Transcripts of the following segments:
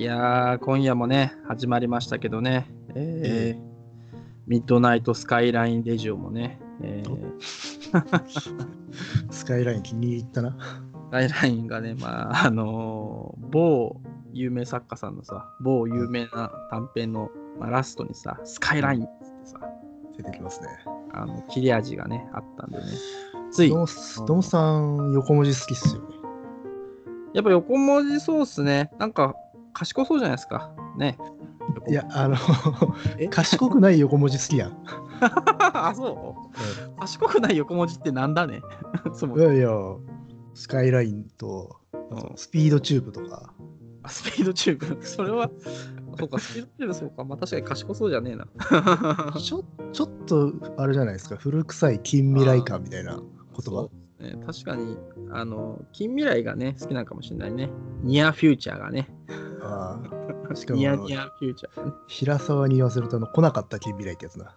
いやー、今夜もね、始まりましたけどね、えーミッドナイトスカイラインレジオもね、えー スカイライン気に入ったな。スカイラインがね、まあ、あのー某有名作家さんのさ、某有名な短編の、まあ、ラストにさ、スカイラインってさ、出てきますね。あの切れ味がね、あったんでね、つい、ドンさん、横文字好きっすよね。やっぱ横文字そうっすね、なんか賢そうじゃないですか、ね。いや、あのえ、賢くない横文字好きやん。あ、そう？賢くない横文字ってなんだね そもいやいや、スカイラインと、うんスピードチューブとか。あスピードチューブ。それは、そうか、スピードチューブそうか。まあ確かに賢そうじゃねえな。ちょちょっと、あれじゃないですか、古臭い近未来感みたいな言葉？確かに、あの、近未来がね、好きなのかもしれないね。ニアフューチャーがね。ああしかもニアニ、アフューチャー。平沢に言わせるとあの、来なかった近未来ってやつな。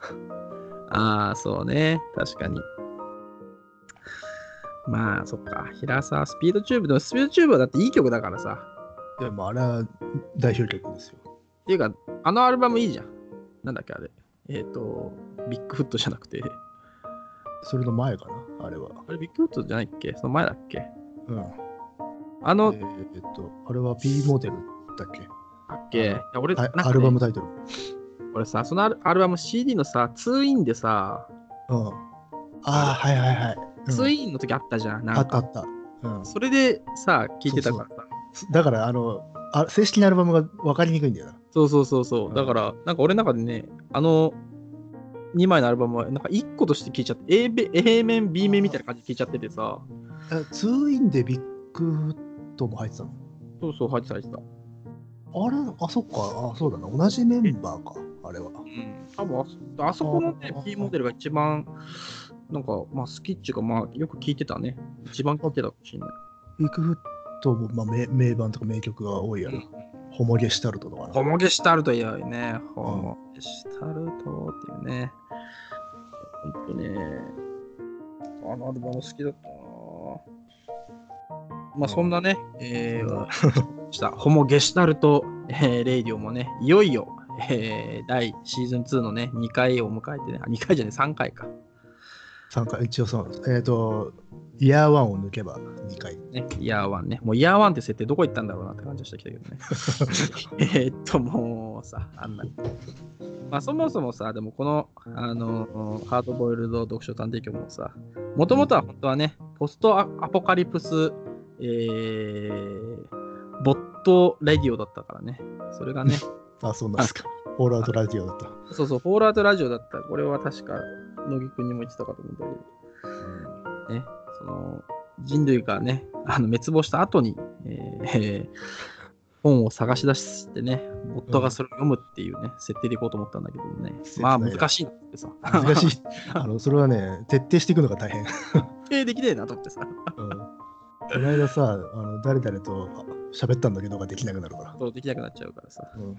ああ、そうね。確かに。まあ、そっか。平沢、スピードチューブ。でも、スピードチューブはだっていい曲だからさ。いや、まあ、あれは代表曲ですよ。っていうか、あのアルバムいいじゃん。なんだっけ、あれ。えっ、と、ビッグフットじゃなくて。それの前かな、あれは。あれ、ビッグフットじゃないっけ？その前だっけ？うん。あの、えーっと、あれは P モデルだっけ？だっけ俺、あなんかねアルバムタイトル。俺さ、そのアルアルバム CD のさ、ツーインでさ、うん。ああ、はいはいはい。うんツーインの時あったじゃん。なんか、あったあった。うん。それでさ、聞いてたからさ。だから、あの、あ正式なアルバムが分かりにくいんだよな。そうそうそうそうう。んだから、なんか俺の中でね、あの2枚のアルバムは、なんか1個として聞いちゃって、A, B A 面、B 面みたいな感じで聞いちゃっててさ、えツーインでビッグフットも入ってたの？そうそう、入ってた、入ってた。あれあ、そっか。あ、そうだな。同じメンバーか。あれは。うん。多分あそ、あそこのねあ、P モデルが一番、なんか、まあ、好きっていうか、まあ、よく聞いてたね。一番聞いてたかもしれない。ビッグフットも、まあ、名名盤とか名曲が多いやな。ホモゲシュタルトとかな。ホモゲシュタルトいやね。ホモゲシュタルトっていうね。ほんとね。あのアルバム好きだったなまあそんなね、えー、したホモゲシュタルト、えーレイディオもね、いよいよ、えー、第シーズン2のね、2回を迎えてね、あ2回じゃね、3回か。3回、一応そうなんです。えっ、と、イヤー1を抜けば2回。ね、 year one ね。もう year one って設定どこ行ったんだろうなって感じがしてきたけどね。えーっと、もうさ、あんなに。まあそもそもさ、でもこの、あの、ハードボイルド読書探偵局もさ、もともとは本当はね、 post-apocalypse、えー、 bot radio だったからね。それがね、あ、そうなんですか。オールアウトラジオだった。そうそう、フォールアウトラジオだった。これは確か、乃木くんにも言ってたかと思うんだけど。ね、その人類がね、あの滅亡した後に、えー 本を探し出してね、ボットがそれを読むっていうね、設定でいこうと思ったんだけどね、まあ難しいなってさ、難しい。あの、それはね、徹底していくのが大変。えーできねえなと思ってさ、うんこの間さ、あの誰々とあ喋ったんだけどができなくなるから。そうできなくなっちゃうからさ、うん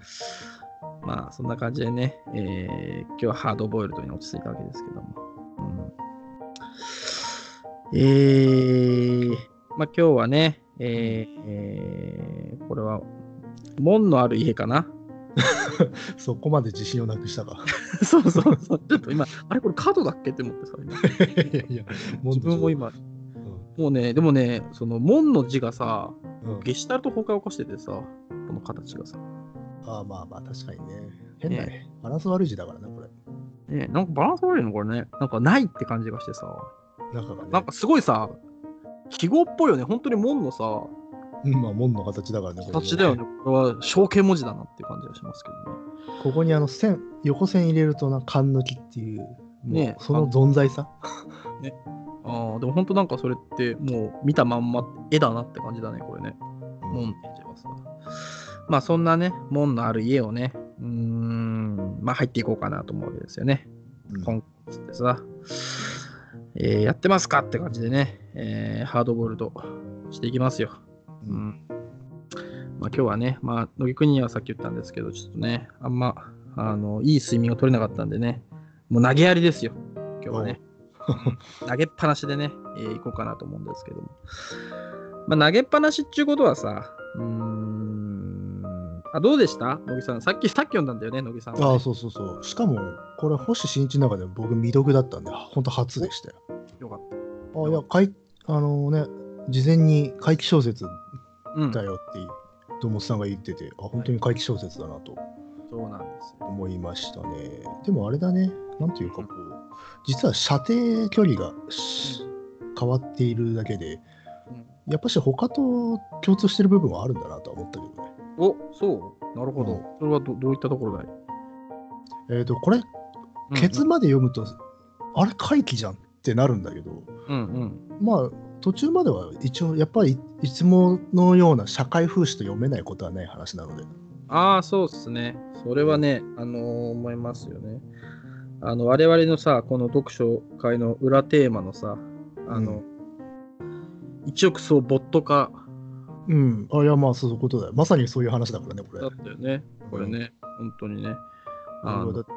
まあそんな感じでね、えー今日はハードボイルドに落ち着いたわけですけども。うん、えー、まあ今日はね、えーえーこれは門のある家かな？そこまで自信をなくしたか。そうそうそう。ちょっと今、あれこれ角だっけ？って思ってさ、今 いやいや、自分も今、うん。もうね、でもね、その門の字がさ、うんゲシュタルト崩壊を起こしててさ、この形がさ。ああまあまあ、確かにね。変だね。バランス悪い字だからね、これ。ね、なんかバランス悪いのこれね。なんかないって感じがしてさ。中がね。なんかすごいさ、記号っぽいよね。本当に門のさ、うん、まあ、門の形だからね。形だよね。これは象形文字だなっていう感じがしますけどね。ここにあの線、横線入れるとな、勘抜きっていう、ねね、その存在さ。ああ、でも本当なんかそれってもう見たまんま絵だなって感じだね、これね。門って字はさ。まあそんなね、門のある家をね、うーん、まあ入っていこうかなと思うわけですよね。うんコンつってさ、えーやってますかって感じでね、えーハードボールドしていきますよ。ううんん。まあ今日はね、まあ乃木くんにはさっき言ったんですけど、ちょっとね、あんま、あの、いい睡眠が取れなかったんでね、もう投げやりですよ、今日はね。投げっぱなしでね、えー行こうかなと思うんですけども。まあ投げっぱなしっていうことはさ、うーん、あ、どうでした？乃木さん。さっき、さっき読んだんだよね、乃木さんはね、ああ、そうそうそう。しかも、これ、星新一の中で僕、未読だったんで、本当初でしたよ。よかっあいや、かいあのね、事前に怪奇小説。だよって、堂本さんが言ってて、あ、本当に怪奇小説だなとそうなんですよ。思いましたね。でもあれだね、なんていうかこう、実は射程距離がし変わっているだけで、うんやっぱし他と共通してる部分はあるんだなとは思ったけどね。おそう？なるほど。うんそれはどどういったところだい？えっ、と、これ、ケツまで読むと、あれ怪奇じゃんってなるんだけど、うんうん。まあ、途中までは一応、やっぱりいつものような社会風刺と読めないことはない話なので。ああ、そうっすね。それはね、あのー思いますよね。あの、我々のさ、この読書会の裏テーマのさ、あの、一億総ボット化うん。あ、いや、まあ、そういうことだよ。まさにそういう話だからね、これ。だったよね。これね、本当にね。あのだって、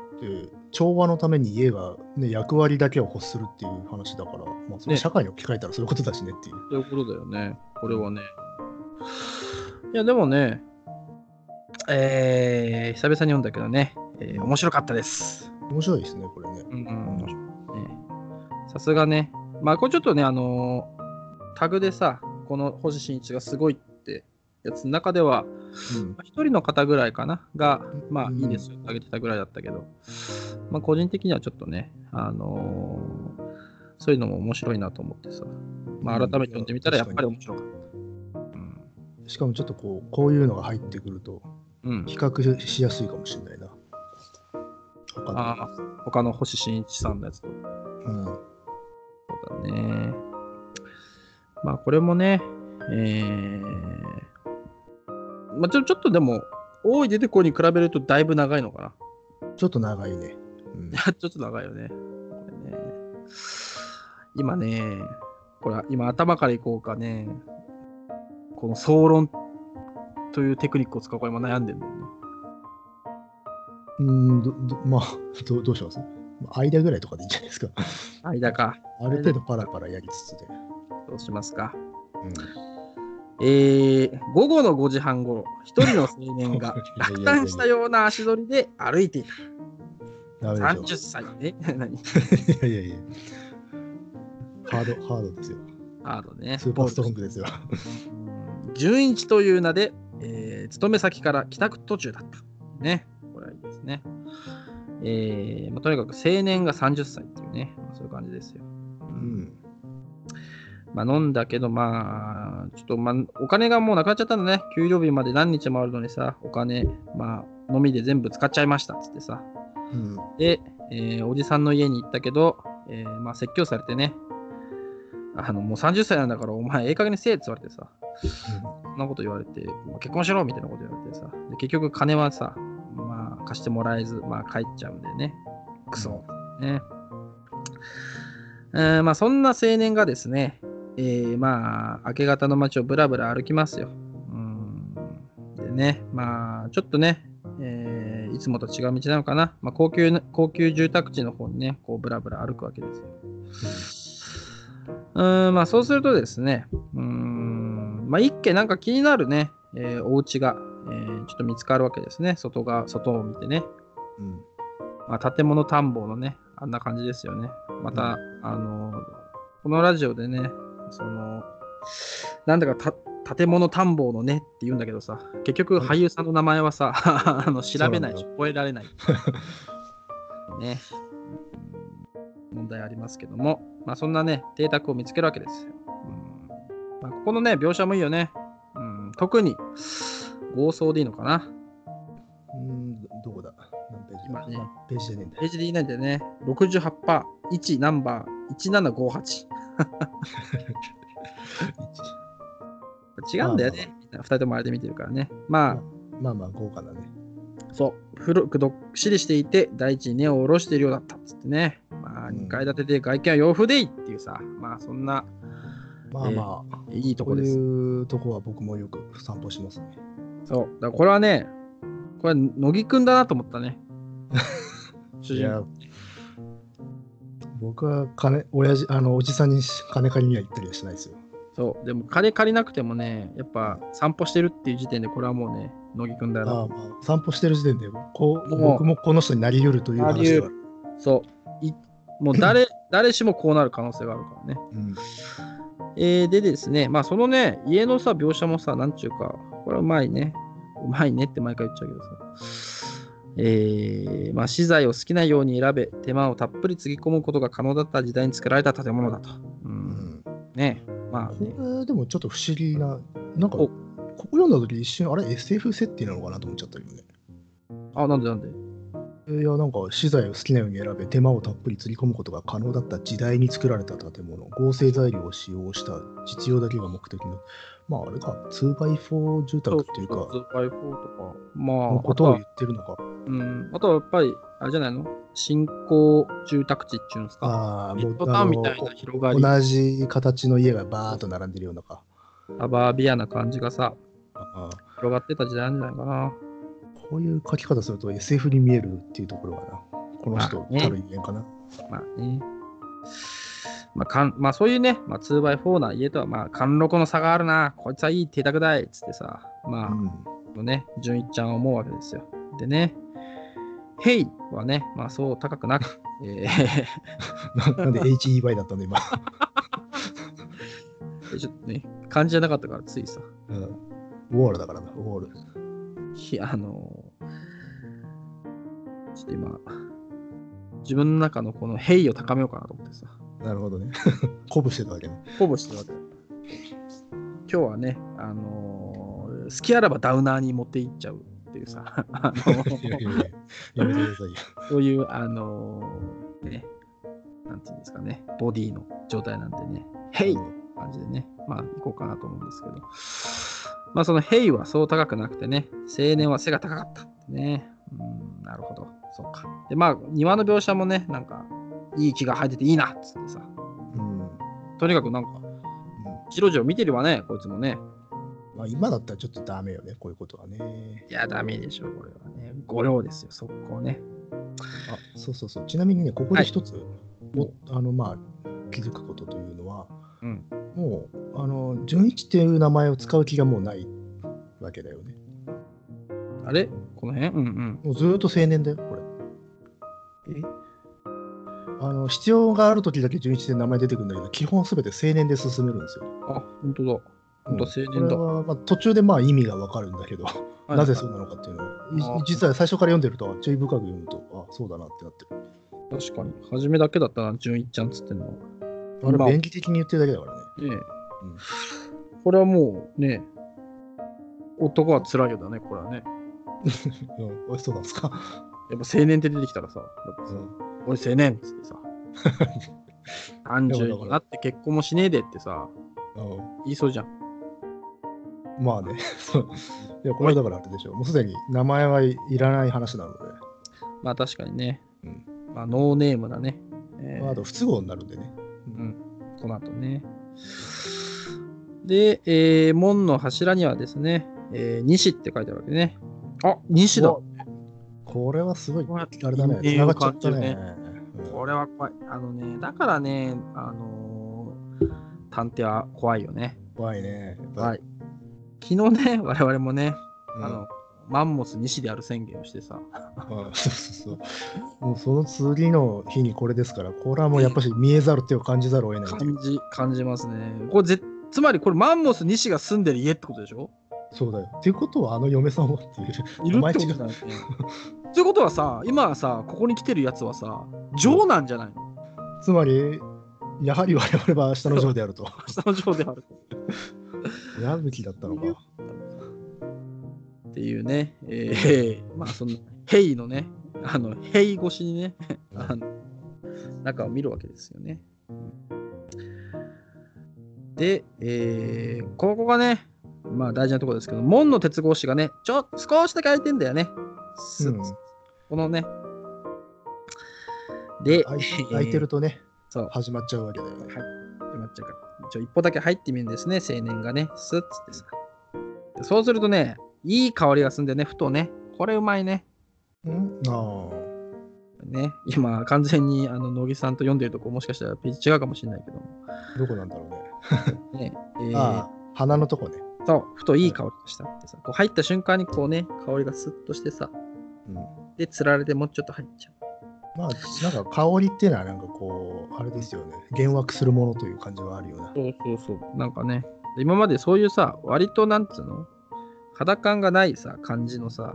調和のために家が、ね、役割だけを欲するっていう話だから、まあ、それね社会に置き換えたらそういうことだしねっていう。そういうことだよね。これはね。いや、でもね、えー、久々に読んだけどね、えー面白かったです。面白いですね、これね。うんうん。ね。さすがね、まあ、これちょっとね、あのータグでさ、この星新一がすごいってやつの中では、うん。人の方ぐらいかな、が、まあうん。いいですよ、あげてたぐらいだったけど、まあ個人的にはちょっとね、あのーそういうのも面白いなと思ってさ、まあ改めて読んでみたらやっぱり面白かった。うん。しかもちょっとこう、こういうのが入ってくると、うん、比較しやすいかもしれないな。他のああ、他の星新一さんのやつと。うん。そうだね。まあこれもね、えー、まあちょちょっとでも、多い出てこいに比べるとだいぶ長いのかな。ちょっと長いね。うん ちょっと長いよね。これね今ね、これ今頭からいこうかね、この総論というテクニックを使うか今悩んでるんだよね。うん、どど まあど、どうします？間ぐらいとかでいいんじゃないですか。間か。ある程度パラパラやりつつで。どうしますか？うん、えー、午後の5時半ごろ、一人の青年が 落胆したような足取りで歩いていた。ダメでしょ。30歳。え 何？いやいやいや。ハード、ハードですよ。ハードね。スーパーストロングですよ。うん純一という名で、えー勤め先から帰宅途中だった。ね。ね。えーまあ、とにかく青年が30歳っていうね、まあ、そういう感じですよ。ううんん。まあ飲んだけど、まあ、ちょっと、まあ、お金がもうなくなっちゃったんだね。給料日まで何日もあるのにさ、お金、まあ、飲みで全部使っちゃいましたっつってさ。うん。で、えーおじさんの家に行ったけど、えーまあ、説教されてね、あの、もう30歳なんだから、お前、ええ加減にせえって言われてさ、そんなこと言われて、結婚しろみたいなこと言われてさ、で結局、金はさ、まあ、貸してもらえず、まあ、帰っちゃうんでね、クソ、ね。えーまあ、そんな青年がですね、えーまあ、明け方の街をぶらぶら歩きますよ。うん。でね、まあ、ちょっとね、えーいつもと違う道なのかな。まあ、高級な、高級住宅地の方にね、こう、ぶらぶら歩くわけですよ。うーん、まあ、そうするとですね、うーん、まあ、一軒なんか気になるね、えーお家が、えーちょっと見つかるわけですね。外が、外を見てね。うん。まあ、建物探訪のね、あんな感じですよね。また、あの、このラジオでね、その、なんだかた建物探訪のねって言うんだけどさ、結局俳優さんの名前はさ、あの調べないし覚えられない。ね。うん問題ありますけども、まあそんなね、邸宅を見つけるわけですよ。うんまあ、ここのね、描写もいいよね。うん、特に、豪壮でいいのかな？うん、どどこだ？何ページ？今ねあページでねえんだページでいないんでね、68%、1ナンバー1758。違うんだよね。2人ともあれで見てるからね。ままあまあ豪華だね。あ、そう、古くどっしりしていて、第一に根を下ろしているようだったっつってね。まあ、うん2階建てで外見は洋風でいいっていうさ、まあ、そんなまあまあ、いいとこうこです。いうとこは僕もよく散歩しますね。そう。だこれはね、これは乃木くんだなと思ったね。主人僕は金、親父、あの、おじさんに金借りには行ったりはしないですよ。そう、でも金借りなくてもね、やっぱ散歩してるっていう時点で、これはもうね、乃木くんだよな。ああまあ、散歩してる時点でこう僕もこの人になり得るという話がある。そう。いもう誰、誰しもこうなる可能性があるからね。うんえーでですね、まあそのね、家のさ、描写もさ、なんちゅうか、これはうまいね。うまいねって毎回言っちゃうけどさ。えーまあ、資材を好きなように選べ、手間をたっぷりつぎ込むことが可能だった時代に作られた建物だと。う。うんんね。まあこね。れでもちょっと不思議な、なんかおここ読んだ時一瞬、あれ SF 設定なのかなと思っちゃったけどね。あ、なんでなんで？いや、なんか資材を好きなように選べ、手間をたっぷりつぎ込むことが可能だった時代に作られた建物、合成材料を使用した実用だけが目的の、まああれか、2x4 住宅っていうか、2x4 とか。まあ、のことを言ってるのか。うん。あとはやっぱり、あれじゃないの新興住宅地っていうんですか。ああ、もうタみたいな広がり、同じ形の家がバーっと並んでるようなか。アバービアな感じがさ、ああ広がってた時代なんじゃないかな。こういう書き方すると SF に見えるっていうところがな、この人たるゆえんかな。まあね。まあ、かんまあ、そういうね、まあ、2x4 な家とは、まあ、貫禄の差があるな、こいつはいい邸宅だいっつってさ、まあ、うんのね、純一ちゃんは思うわけですよ。でね、ヘイはね、まあそう高くなく、えななんで HEY だったんだ、今。ーちょっとね、漢字じゃなかったからついさ、うんウォールだからな、ウォール。ひあのーちょっと今、自分の中のこのヘイを高めようかなと思ってさ、なるほどね。鼓舞してたわけね。ほぼしてるわけ。今日はね、あのー好きあらばダウナーに持っていっちゃうっていうさ、あのいやいやいややめてくださいよ。そういう、あのーね、なんていうんですかね、ボディの状態なんでね、ヘイ感じでね、まあ行こうかなと思うんですけど、まあそのヘイはそう高くなくてね、青年は背が高かったってね、うん、なるほど、そうか。で、まあ庭の描写もね、なんか、いい木が生えてていいなっつってさ、うんうんとにかくなんか、じろじろ見てるわね、こいつもね。まあ、今だったらちょっとダメよね、こういうことはね。いや、ダメでしょ、これはね。御用ですよ、速攻ね。あ、そうそうそう。ちなみにね、ここで一つ、おおあの、まあ、気づくことというのは、うん。もう、あの、純一っていう名前を使う気がもうないわけだよね。あれ？この辺？うんうん。もうずーっと青年だよ、これ。え？あの、必要がある時だけ純一って名前出てくるんだけど、基本すべて青年で進めるんですよ。あ、本当だ。本当青こ年だ。れは、まあ、途中でまあ意味がわかるんだけど、は いなぜそうなのかっていうのを、実は最初から読んでると、注意深く読むと、あ、そうだなってなってる。確かに。初めだけだったな、純一ちゃんっつってんのは。あれ、まあ便宜的に言ってるだけだからね。ねえこれはもうね、男は辛いよだね、これはね。うん、おいそうなんですか。やっぱ青年って出てきたらさ、やっぱさうんおい青年っつってさ、30になって結婚もしねえでってさ、うん言いそうじゃん。まあね、そういや、これはだからあれでしょ。もうすでに名前はいらない話なので、まあ確かにね。うんまあノーネームだね。えーまあ、あと不都合になるんでね。うん、この後ね。で、えー門の柱にはですね、えー西って書いてあるわけね。あ西だこれはすごい、あれだね、繋がっちゃったねこれは怖い。あのね、だからね、あのー探偵は怖いよね。怖いね。はい。昨日ね、我々もね、うんあの、マンモス西である宣言をしてさ、うんそうそうそう。もうその次の日にこれですから、これはもうやっぱし見えざる手を感じざるを得ない感じ、感じますね。これぜつまりこれマンモス西が住んでる家ってことでしょ？そうだよ。っていうことは、あの嫁さんはっていう。いるってことだよね。ということはさ、今はさ、ここに来てるやつはさ、女王なんじゃないの？つまり、やはり我々は明日のジョーであると。明日の女王である。矢吹だったのか。っていうね、えー、まあその、ヘイのね、あの、ヘイ越しにね、あの中を見るわけですよね。で、えー、ここがね、まあ大事なところですけど、門の鉄格子がね、ちょ少しだけ開いてんだよね。うんこのね。で、開いてるとね、そう、始まっちゃうわけだよね。始まっちゃうから。一応一歩だけ入ってみるんですね、青年がね。スッつってさ。でそうするとね、いい香りがするんだよね、ふとね。これうまいね。うん？あね、今、完全にあの乃木さんと読んでるとこもしかしたらページ違うかもしれないけどどこなんだろうね。ねえーああ、鼻のとこね。そう、ふといい香りがしたってさ、こう入った瞬間にこうね、香りがスッとしてさ、うん。で、つられてもうちょっと入っちゃう。まあ、なんか香りっていうのは、なんかこう、あれですよね。幻惑するものという感じはあるような。そうそうそう。なんかね、今までそういうさ、割となんつうの？肌感がないさ、感じのさ、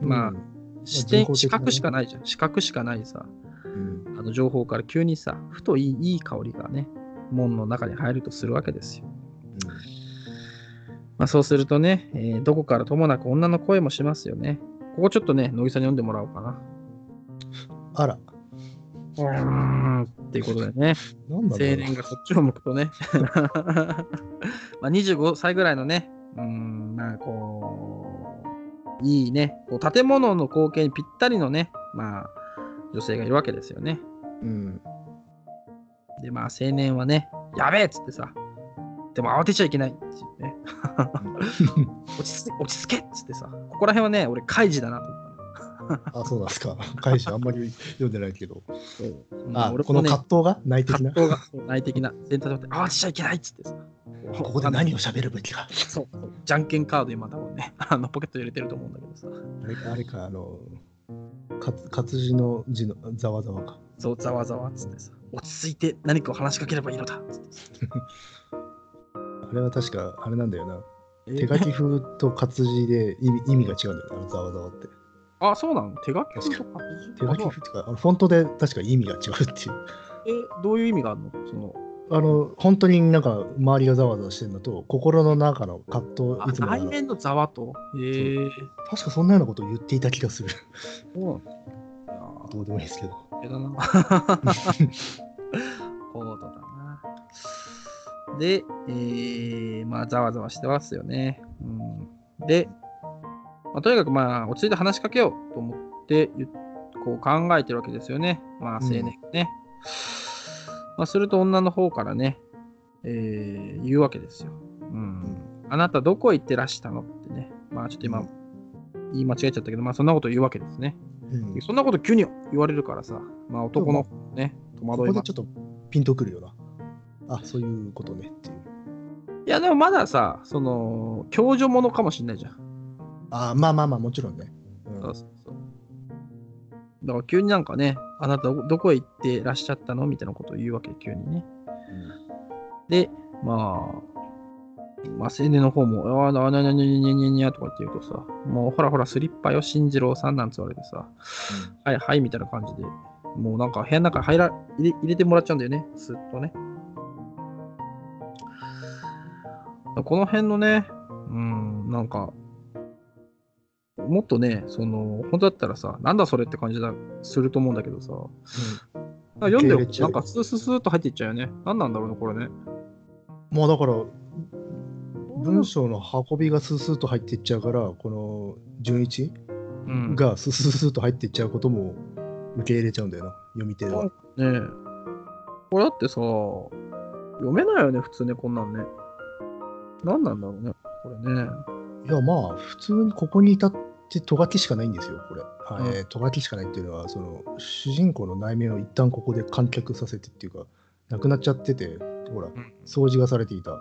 まあうん視点、視覚しかないじゃん。視覚しかないさ、うんあの情報から急にさ、ふといいいい香りがね、門の中に入るとするわけですよ。まあ、そうするとね、えーどこからともなく女の声もしますよね。ここちょっとね、乃木さんに読んでもらおうかな。あら、うーんっていうことでね、青年がそっちを向くとね、まあ25歳ぐらいのね、うーん、まあこう、いいね、こう建物の光景にぴったりのね、まあ、女性がいるわけですよね。うん。で、まあ青年はね、やべえっつってさ、でも慌てちゃいけないっていうね、落ち着け落ち着けっつってさ、ここら辺はね、俺、カイジだなと思ったあ、そうなんですか。会社あんまり読んでないけど。の。あ、俺もねこの葛藤が？内的な？葛藤が内的な、全体で慌てちゃいけないっつってさ、ここで何を喋るべきか。そうじゃんけんカード今多分ね、あのポケット入れてると思うんだけどさ、あれあれか、あの、か活字の字のざわざわか。そう、ざわざわっつってさ、落ち着いて何かを話しかければいいのだっつってさ。あれは確か、あれなんだよな。えー手書き風と活字で意味意味が違うんだよな、ざわざわって。あ、そうなの手書き風とか手書き風ってか、あのフォントで確か意味が違うっていう。え、どういう意味があるの？その、あの、本当になんか周りがざわざわしてるのと、心の中の葛藤、あいつも内面のざわと？ええ確かそんなようなことを言っていた気がする。そうどうでもいいですけど。えだな。コードだな。で、えー、まあ、ざわざわしてますよね。うん、で、まあ、とにかくまあ、落ち着いて話しかけようと思って、ゆこう考えてるわけですよね。まあ、青年がね。まあ、すると女の方からね、えー言うわけですよ。うん。あなたどこへ行ってらしたのってね。まあ、ちょっと今、言い間違えちゃったけど、まあ、そんなこと言うわけですね。うん、そんなこと急に言われるからさ、まあ男のね、戸こ惑いまこでちょっとピンとくるよな。あ、そういうことねっていう。いやでもまださ、その、共助者かもしんないじゃん。あ、まあまあまあ、もちろんね。うんそうそうそう。だから急になんかね、あなたどどこへ行ってらっしゃったのみたいなことを言うわけ、急にね。で、まあ、まあ、青年の方も、ああ、なにゃにゃにゃにゃにゃにゃとかって言うとさ、もうほらほら、スリッパよ、進次郎さんなんつ言われてさ、はいはいみたいな感じで、もうなんか部屋の中入ら入れ入れてもらっちゃうんだよね、スッとね。この辺のね、うん、なんか、もっとね、その、本当だったらさ、なんだそれって感じだすると思うんだけどさ、なんか読んでる受け入れちゃうんなかスースースーっと入っていっちゃうよね。なんなんだろうね、これね。まあだから、文章の運びがスースーと入っていっちゃうから、この純一うん、がスースースーと入っていっちゃうことも受け入れちゃうんだよな、読み手は。ねえ。これだってさ、読めないよね、普通ね、こんなんね。なんなんだろうね、これね。いや、まあ、普通にここに至ってとがきしかないんですよ、これ。はい、うんとがきしかないっていうのは、その、主人公の内面を一旦ここで観客させてっていうか、なくなっちゃってて、ほら、うん掃除がされていた、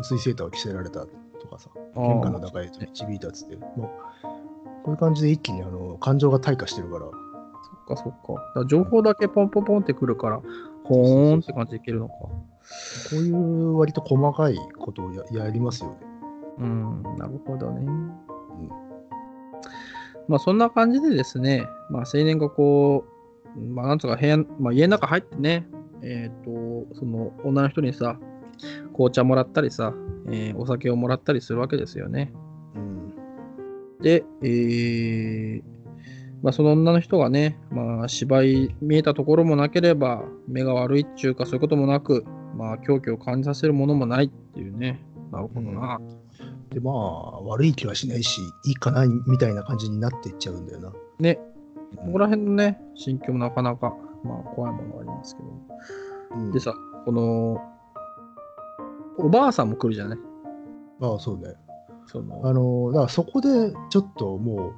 薄いセーターを着せられたとかさ、玄関の中へと導いたっつって、もう、こういう感じで一気にあの感情が退化してるから、そっかそっか。だから情報だけポンポンポンってくるから、ほーんって感じでいけるのか。こういう割と細かいことをややりますよね。うん、なるほどね。まあそんな感じでですね、まあ青年がこう、まあなんとか部屋、まあ家の中入ってね、えっ、と、その女の人にさ、紅茶もらったりさ、えーお酒をもらったりするわけですよね。うん。で、えーまあ、その女の人がね、まあ、芝居見えたところもなければ、目が悪いっていうか、そういうこともなく、まあ、狂気を感じさせるものもないっていうね。なるほどな。で、まあ、悪い気はしないし、いいかな、みたいな感じになっていっちゃうんだよな。ね、ここら辺のね、心境もなかなか、まあ、怖いものがありますけど。うんでさ、この、おばあさんも来るじゃない？ああ、そうね。そのあの、だからそこでちょっとも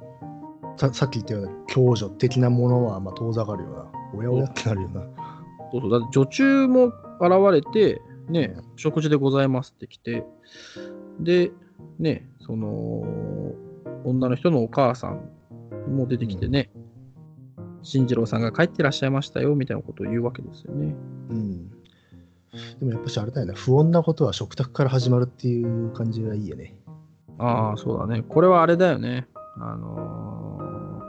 う、ささっき言ったような共助的なものはまあ遠ざかるような。おやおやってなるような。そうそうだって女中も現れて、ね、食事でございますって来て、で、ね、その、女の人のお母さんも出てきてね、進次郎さんが帰ってらっしゃいましたよみたいなことを言うわけですよね。うん。でもやっぱしあれだよね、不穏なことは食卓から始まるっていう感じがいいよね。ああ、そうだね。これはあれだよね。あの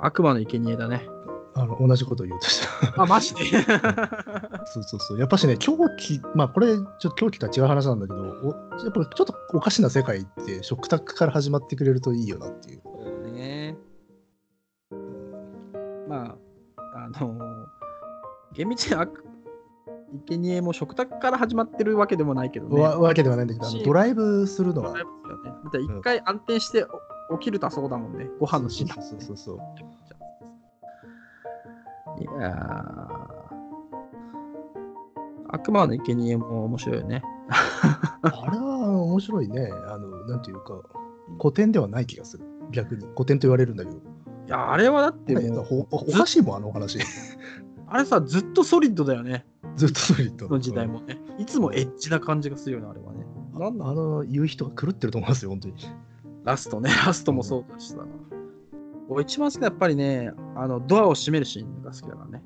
ー、悪魔の生贄だね。あの同じことを言おうとした。あ、マジで？そうそうそう。やっぱしね、狂気、まあこれ、ちょっと狂気とは違う話なんだけど、おやっぱりちょっとおかしな世界って食卓から始まってくれるといいよなっていう。そうね。まあ、あのー、厳密に悪生贄も食卓から始まってるわけでもないけどね。わわけではないんだけど、ドライブするのが。ドライブですよね。一回安定してお起きるとそうだもんね。ご飯のシーンそうそうそうそう。いやー悪魔の生贄も面白いよね。あれは面白いね。あの、なんていうか、古典ではない気がする。逆に。古典と言われるんだけど。いや、あれはだっておかしいもん、あのお話。あれさ、ずっとソリッドだよね。ずっとソリッド。この時代もね。いつもエッチな感じがするよね、あれはね。なんだあの、言う人が狂ってると思いますよ、本当に。ラストね、ラストもそうだしさ。俺一番好きなやっぱりね、あのドアを閉めるシーンが好きだからね。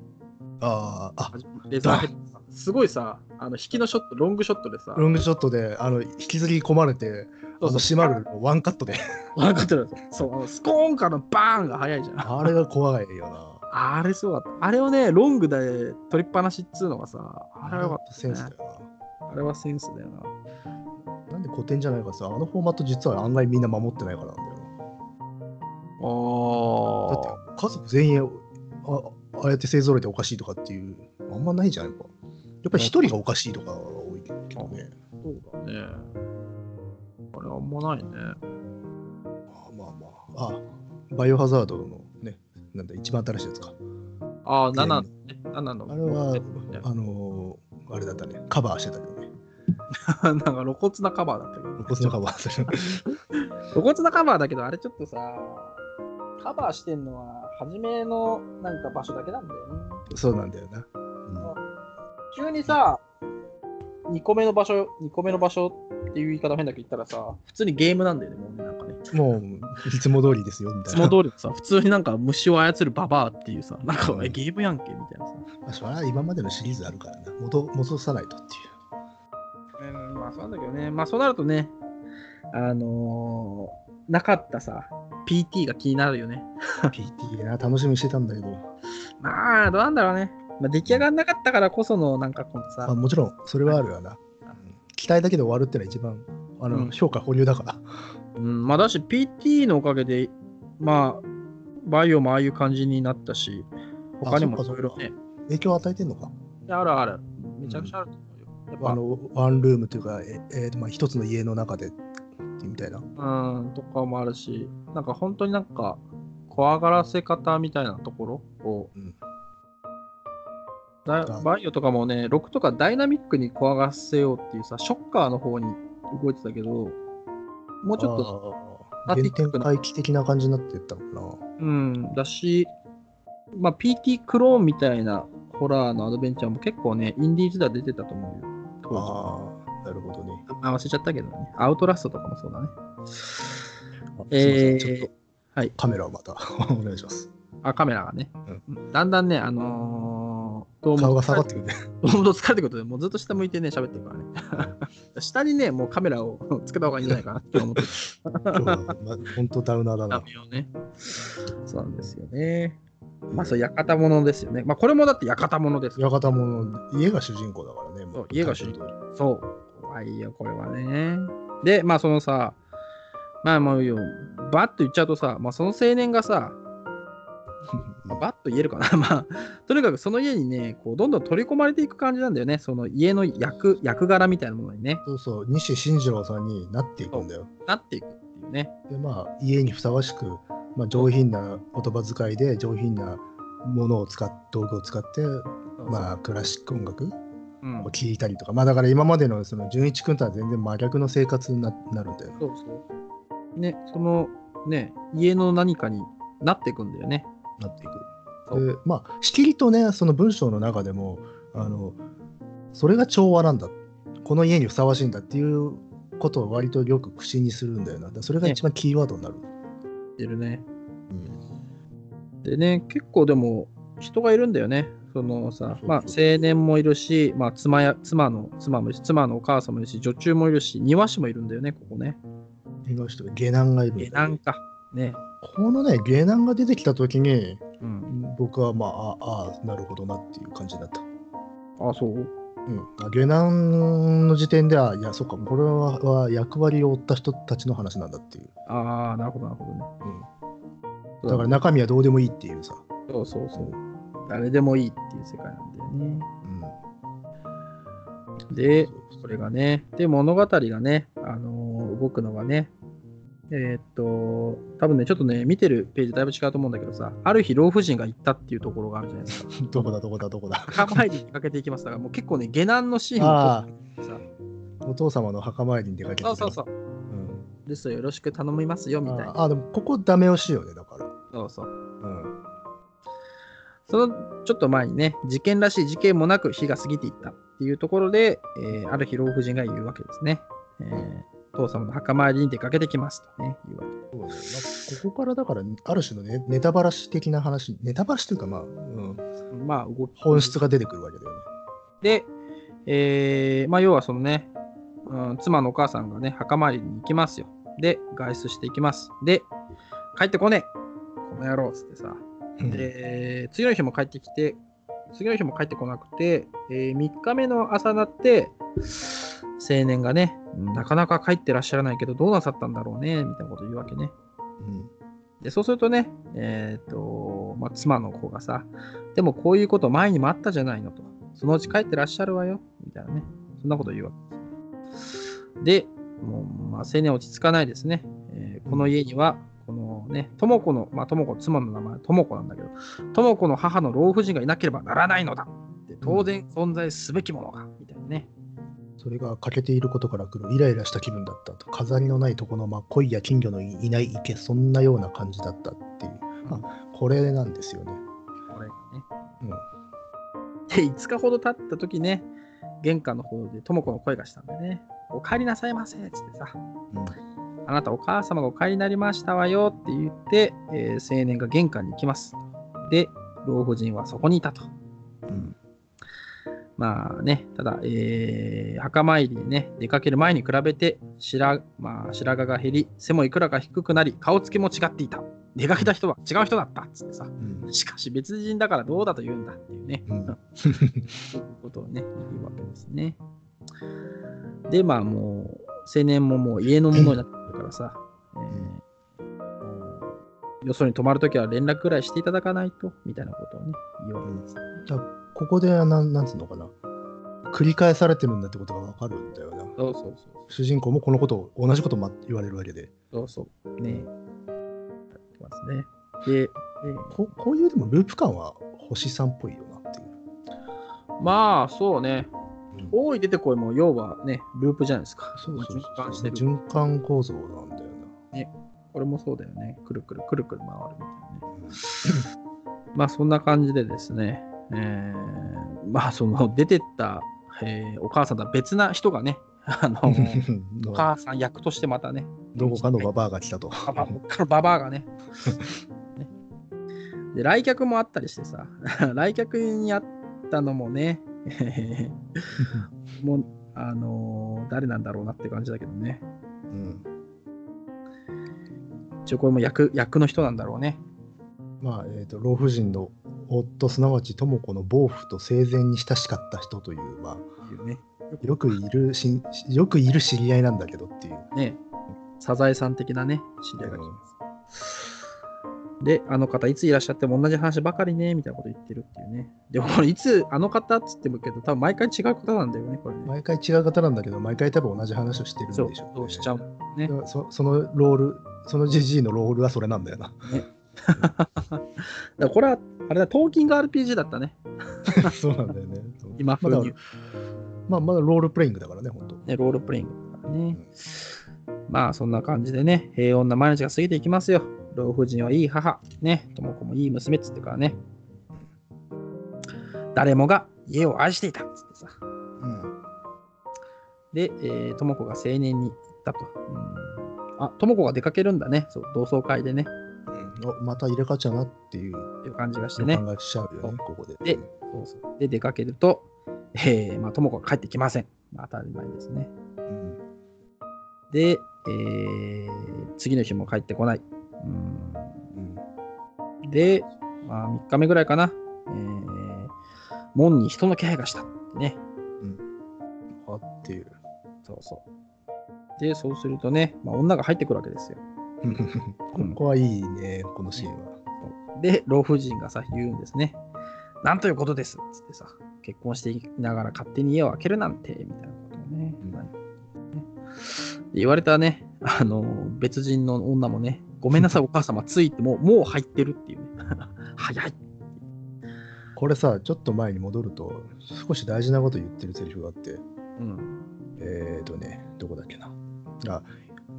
ああ、あ、レーザーヘッドさすごいさ、あの引きのショット、ロングショットでさ、ロングショットで、あの、引きずり込まれて、あの閉まるのワンカットで。わかってるそう、あのスコーンからのバーンが早いじゃん。あれが怖いよな。あれすごかった。あれをね、ロングで取りっぱなしっつうのがさ、あれはよかった、センスだよあれはセンスだよな。な。なんで古典じゃないかさ、あのフォーマット実は案外みんな守ってないからなんだよな。あだって家族全員あああやって勢ぞろいでおかしいとかっていうあんまないじゃんやっぱやっぱり一人がおかしいとかが多いけどねそうだね。あれあんまないね。あまあまああバイオハザードのねなんだ一番新しいやつかああ、ゲーム7のね。7の。あれはねあのーあれだったねカバーしてたけどね なんか露骨なカバーだったけど。こっちのカバー 露骨なカバーだけど、あれちょっとさ、カバーしてんのは、初めのなんか場所だけなんだよね。そうなんだよな、急にさ、2個目の場所、2個目の場所っていう言い方変だけど言ったらさ、普通にゲームなんだよね、もうね、なんかね。うんもういつも通りですよみいつもたいな通りのさ、普通になんか虫を操るババアっていうさ、なんか、うんえゲームやんけみたいなさ。まあそれは今までのシリーズあるからな戻戻さないとっていううん、まあそうなんだけどね。まあそうなるとね、あのーなかったさ、PT が気になるよね。PT な楽しみにしてたんだけど、まあ、どうなんだろうね。まあ、出来上がんなかったからこその、なんかこのさ、まあ、もちろんそれはあるよな、うん。期待だけで終わるってのは一番あの、うん。評価保留だから。うん、まあだし PT のおかげで、まあ、バイオもああいう感じになったし、他にもいろいろね、影響を与えてんのか？あるある。めちゃくちゃあると思うよ。やっぱ。あのワンルームというか、ええーとまあ、一つの家の中でみたいな。うん、とかもあるし、なんか本当になんか、怖がらせ方みたいなところを、うんバイオとかもね、6とかダイナミックに怖がらせようっていうさ、ショッカーの方に動いてたけど、もうちょっと、とアティ原ックな点回帰的な感じになってったのかな。うん、だし、まあ、PT クローンみたいなホラーのアドベンチャーも結構ね、インディーズでは出てたと思うよ。なるほどね。あ忘れちゃったけどね。アウトラストとかもそうだね。えーちょっとはい。カメラをまた お願いします。あ、カメラがね。うんだんだんね、あのー、どうも顔が下がってくるね。どうも疲れてくることで、もうずっと下向いてね、喋ってるからね。下にね、もうカメラを つけた方がいいんじゃないかなって思って本当ダウナーだなた。。をね。そうなんですよね。まあ、そう、館物ですよね。まあ、これもだって館物ですよ。館も家が主人公だからね。もそう家が主人公そう。怖いよ、これはね。で、まあ、そのさ、まあ、もうよ、バッと言っちゃうとさ、まあ、その青年がさ、まあバッと言えるかな。まあ、とにかくその家にね、こう、どんどん取り込まれていく感じなんだよね。その家の役、役柄みたいなものにね、そうそう、西進次郎さんになっていくんだよ。なっていくっていうね。で、まあ、家にふさわしく、まあ、上品な言葉遣いで、上品なものを使っ、道具を使って、まあ、クラシック音楽うんを聴いたりとか、まあ、だから今までのその純一君とは全然真逆の生活にななるんだよな。そうそう。ね、その、ね、家の何かになっていくんだよね。なっていく。で、まあ、しきりとね、その文章の中でも、あの、それが調和なんだ。この家にふさわしいんだっていうことを割とよく口にするんだよな。それが一番キーワードになる。いるね。うんでね、結構でも人がいるんだよね。そのさまあ青年もいるし、まあ妻や妻の妻もいるし、妻のお母さんもいるし、女中もいるし、庭師もいるんだよね、ここね。今人が下男がいる下男か。ね。このね、下男が出てきたときに、うん。僕はまあ、ああ、なるほどなっていう感じだった。あ、そう？うん、あ下男の時点では、いや、そっか、これはは役割を負った人たちの話なんだっていう。ああ、なるほど、なるほどね。うん、だから中身はどうでもいいっていうさ。そうそうそう。誰でもいいっていう世界なんだよね。うん、でこれがね、で、物語がね、あのー動くのがね、えーっと、多分ね、ちょっとね、見てるページだいぶ違うと思うんだけどさ、ある日、老婦人が行ったっていうところがあるじゃないですか。どこだ、どこだ、どこだ。墓参りに出かけていきますだから、もう結構ね、下男のシーンあをさ、あ、お父様の墓参りに出かけてそうそうそう、うん、ですよ、よろしく頼みますよ、みたいな。ああ、でもここダメ押しよね、だから。そうそう。うん、そのちょっと前にね、事件らしい事件もなく日が過ぎていったっていうところで、えーある日老婦人が言うわけですね。えー父様の墓参りに出かけてきますとね、言うわけ。そうだよなここからだから、ある種のね、ネタバラシ的な話、ネタバラシというか、まあ、うん、まあ、動き。本質が出てくるわけだよね。で、えーまあ、要はそのね、うん、妻のお母さんがね、墓参りに行きますよ。で、外出していきます。で、帰ってこねえこの野郎っつってさ。で、次の日も帰ってきて、次の日も帰ってこなくて、え3日目の朝になって、青年がね、なかなか帰ってらっしゃらないけど、どうなさったんだろうね、みたいなこと言うわけね。うんで、そうするとね、えっ、と、まあ、妻の子がさ、でもこういうこと前にもあったじゃないのと。そのうち帰ってらっしゃるわよ、みたいなね。そんなこと言うわけです。で、もう、まあ、青年落ち着かないですね。えーこの家には、このね、智子の、まあ、智子、妻の名前、智子なんだけど、智子の母の老婦人がいなければならないのだ。で当然存在すべきものが、みたいなね。それが欠けていることから来るイライラした気分だったと。飾りのないとこの、まあ、恋や金魚のいない池、そんなような感じだったっていう。まあ、これなんですよね。これがね。うん。で、5日ほど経った時ね、玄関の方で智子の声がしたんでね、お帰りなさいませっつってさ、あなたお母様がお帰りになりましたわよって言って、えー青年が玄関に行きます。で、老婦人はそこにいたと。うん。まあね、ただ、えー墓参りにね、出かける前に比べて白,、まあ、白髪が減り、背もいくらか低くなり、顔つきも違っていた。出かけた人は違う人だったっつってさ、うん。しかし別人だからどうだと言うんだっていうね。うん そういうことをね、言うわけですね。で、まあもう、青年ももう家のものになってるからさ、えーもうよそに泊まるときは連絡ぐらいしていただかないと、みたいなことをね、言うわけです。だからここでなん、なんつうのかな。繰り返されてるんだってことがわかるんだよな。そうそうそう。主人公もこのことを、同じことも言われるわけで。そうそう。ね。やってますね。で、えーここういうでもループ感は星さんっぽいよなっていう。まあ、そうね。うん多い出てこいも、要はね、ループじゃないですか。そうそう循環してる。循環構造なんだよこれもそうだよね。くるくるくるくる回るみたいなね。まあそんな感じでですね、えーまあその出てった、えーお母さんとは別な人がね、あの、おな。母さん役としてまたね、どこかのババアが来たと。ババこっからババアがね ねで、来客もあったりしてさ、来客にあったのもね、えー もう、あのー誰なんだろうなって感じだけどね。うん一応これも役役の人なんだろうね。まあ、えっ、と、老婦人の夫、すなわち智子の暴夫と生前に親しかった人という、まあ、ね。よくいるし、よくいる知り合いなんだけどっていう。ね、サザエさん的なね、知り合いが来ます。で、あの方、いついらっしゃっても同じ話ばかりね、みたいなこと言ってるっていうね。でもこれ、いつ、あの方っつってもけど、多分毎回違う方なんだよね、これね。毎回違う方なんだけど、毎回多分同じ話をしてるんでしょそう、ねそうしちゃう。ね。そそのロール、そのジジイのロールはそれなんだよな。だからこれは、あれだ、トーキング RPG だったね。そうなんだよね。今風にまだ、まあ、まだロールプレイングだからね、本当。ね、ロールプレイングだからね。まあ、そんな感じでね、平穏な毎日が過ぎていきますよ。老婦人はいい母、ね、智子もいい娘っつってからね。誰もが家を愛していたっつってさ。うで、えー、とも子が青年に行ったと。うん、あ、とも子が出かけるんだね。そう、同窓会でね。うん、おまた入れ替わっちゃうなっていういう感じがしてね。考えしちゃうよね、ここで。でそうそうで、出かけると、えー、まあ、とも子が帰ってきません。まあ、当たり前ですね。うんで、えー、次の日も帰ってこない。うんうんで、まあ、3日目ぐらいかな。えー、門に人の気配がしたってね。あっていう。そうそう。で、そうするとね、まあ、女が入ってくるわけですよ。ここはいいね、このシーンは。で、老婦人がさ、言うんですね。なんということですっつってさ、結婚していながら勝手に家を開けるなんて、みたいなことをね。うん言われたね、あの、別人の女もね、ごめんなさい、お母様、ついても、もう入ってるっていうね。早い。これさ、ちょっと前に戻ると、少し大事なこと言ってるセリフがあって、うん。えーとね、どこだっけな。あ、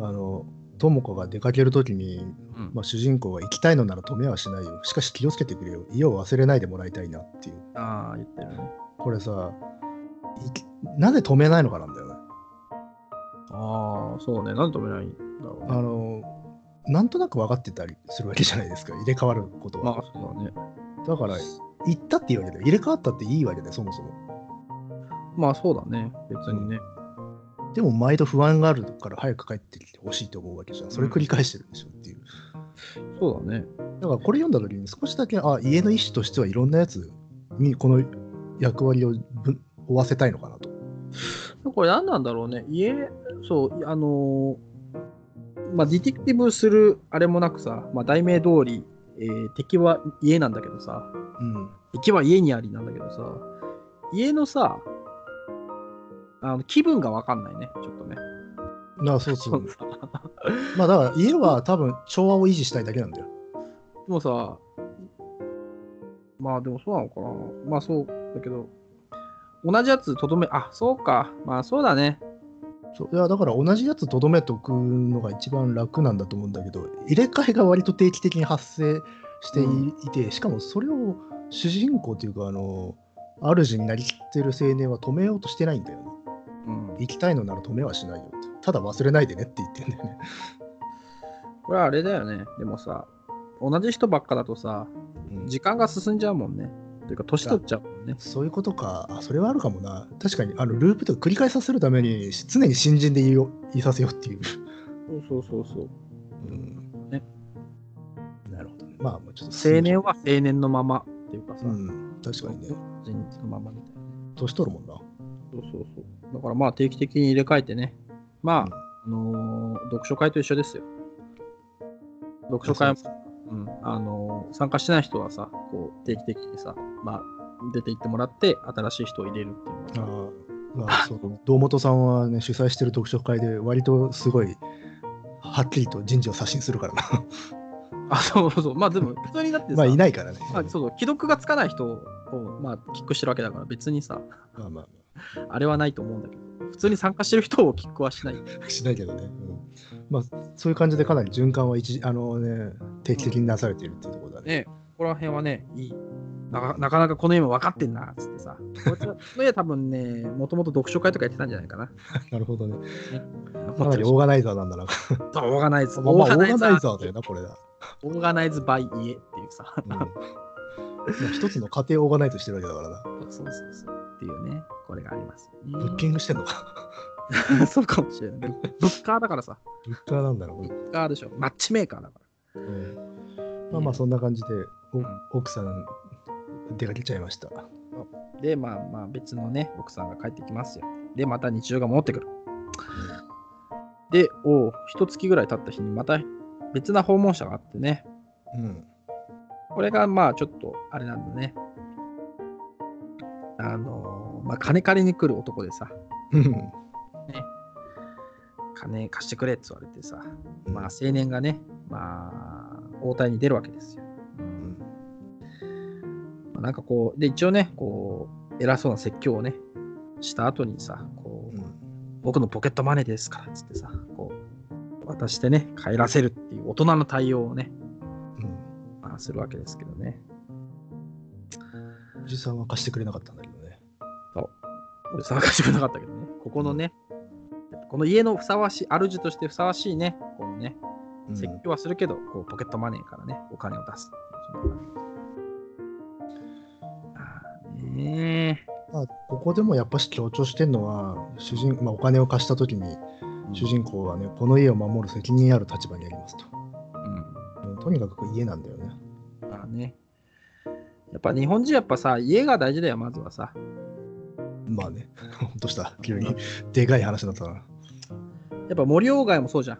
あの、智子が出かけるときに、うんまあ、主人公が行きたいのなら止めはしないよ。しかし気をつけてくれよ。家を忘れないでもらいたいなっていう。ああ、言ってるね。これさ、なぜ止めないのかなんだよね。ああ、そうね。なんで止めないんだろうあね。の、なんとなく分かってたりするわけじゃないですか。入れ替わることは。まあ、そうだね。だから、行ったっていいわけだよ。入れ替わったっていいわけだよ、そもそも。まあ、そうだね。別にね。でも、毎度不安があるから早く帰ってきてほしいと思うわけじゃん。それ繰り返してるんでしょっていう。そうだね。だから、これ読んだ時に少しだけ、あ、家の意思としてはいろんなやつにこの役割をぶ負わせたいのかなと。これ何なんだろうね。家、そう、あのーまあ、ディティクティブするあれもなくさ、まあ、題名通り、えー敵は家なんだけどさ、うん。敵は家にありなんだけどさ、家のさ、あの気分がわかんないね、ちょっとね。あそうそう。さまあ、だから、家は多分調和を維持したいだけなんだよ。でもさ、まあでもそうなのかな。まあそうだけど、同じやつとどめ、あ、そうか。まあそうだね。そういやだから同じやつとどめとくのが一番楽なんだと思うんだけど入れ替えが割と定期的に発生してい,、うんてしかもそれを主人公というかあの主になりきってる青年は止めようとしてないんだよねうん。行きたいのなら止めはしないよただ忘れないでねって言ってんだよね、これはあれだよね。でもさ、同じ人ばっかだとさ、時間が進んじゃうもんね。というか、年取っちゃうもんね。そういうことか。あそれはあるかもな。確かにあのループとか繰り返させるために常に新人で言いよ言いさせようっていう、そうそうそうそう。うん。ね。なるほどね。まあもうちょっと青年は青年のままっていうかさ、うん。確かにね。人のままみたいな。年取るもんな。そうそうそう。だからまあ定期的に入れ替えてね。まあ、あのー読書会と一緒ですよ。読書会も、うん、あのー参加してない人はさ、こう定期的にさ、まあ、出て行ってもらって、新しい人を入れるっていうのは。あーまあ、そう堂本さんはね主催してる読書会で割とすごいはっきりと人事を刷新するからな あ、そうそう。まあでも、普通になってさ、まあいないからね、まあ、そうそう既読がつかない人を、まあ、キックしてるわけだから、別にさ、まあまあ れはないと思うんだけど、普通に参加してる人をキックはしない。あ しないけどね、うんまあそういう感じでかなり循環は一あのね定期的になされているっていうところだねねここら辺はね、いい。なかなかこの家も分かってんな、つってさ。この家多分ね、もともと読書会とかやってたんじゃないかな。なるほどねかなりオーガナイザーなんだなそうオーガナイズ。まあまあオーガナイザーーだよなこれだ、オーガナイズバイ家っていうさ。うんまあ一つの家庭をオーガナイズしてるわけだからなそうそうそう。っていうね、これがありますよね。ブッキングしてんの？か そうかもしれない。ブブッカーだからさ。ブッカーなんだろう、ブッカーでしょ。マッチメーカーだから。うんまあまあそんな感じで奥さん出かけちゃいましたで、まあまあ別のね、奥さんが帰ってきますよ。で、また日常が戻ってくる。で、おう、一月ぐらい経った日にまた別な訪問者があってね。うんこれがまあちょっとあれなんだね。あのまあ金借りに来る男でさ、うん。金貸してくれって言われてさ、まあ青年がね、まあ応対に出るわけですよ。うん。まあなんかこう、で一応ね、こう、偉そうな説教をね、した後にさ、こう、うん。僕のポケットマネーですからっつってさ、こう、渡してね、帰らせるっていう大人の対応をね、うん。まあ、するわけですけどね。おじさんは貸してくれなかったんだけどね。俺参加してくれなかったけどね。ここのね、この家のふさわしい、主としてふさわしいね、このね、うん説教はするけど、こうポケットマネーからね、お金を出す。ねまあ、ここでもやっぱし強調してるのは、主人まあ、お金を貸したときに、ー主人公はね、この家を守る責任ある立場にありますと。うん。うんとにかく家なんだよね。まあね。やっぱ日本人やっぱさ、家が大事だよ、まずはさ。まあね、どうした急にでかい話だったな。やっぱ森鴎外もそうじゃん。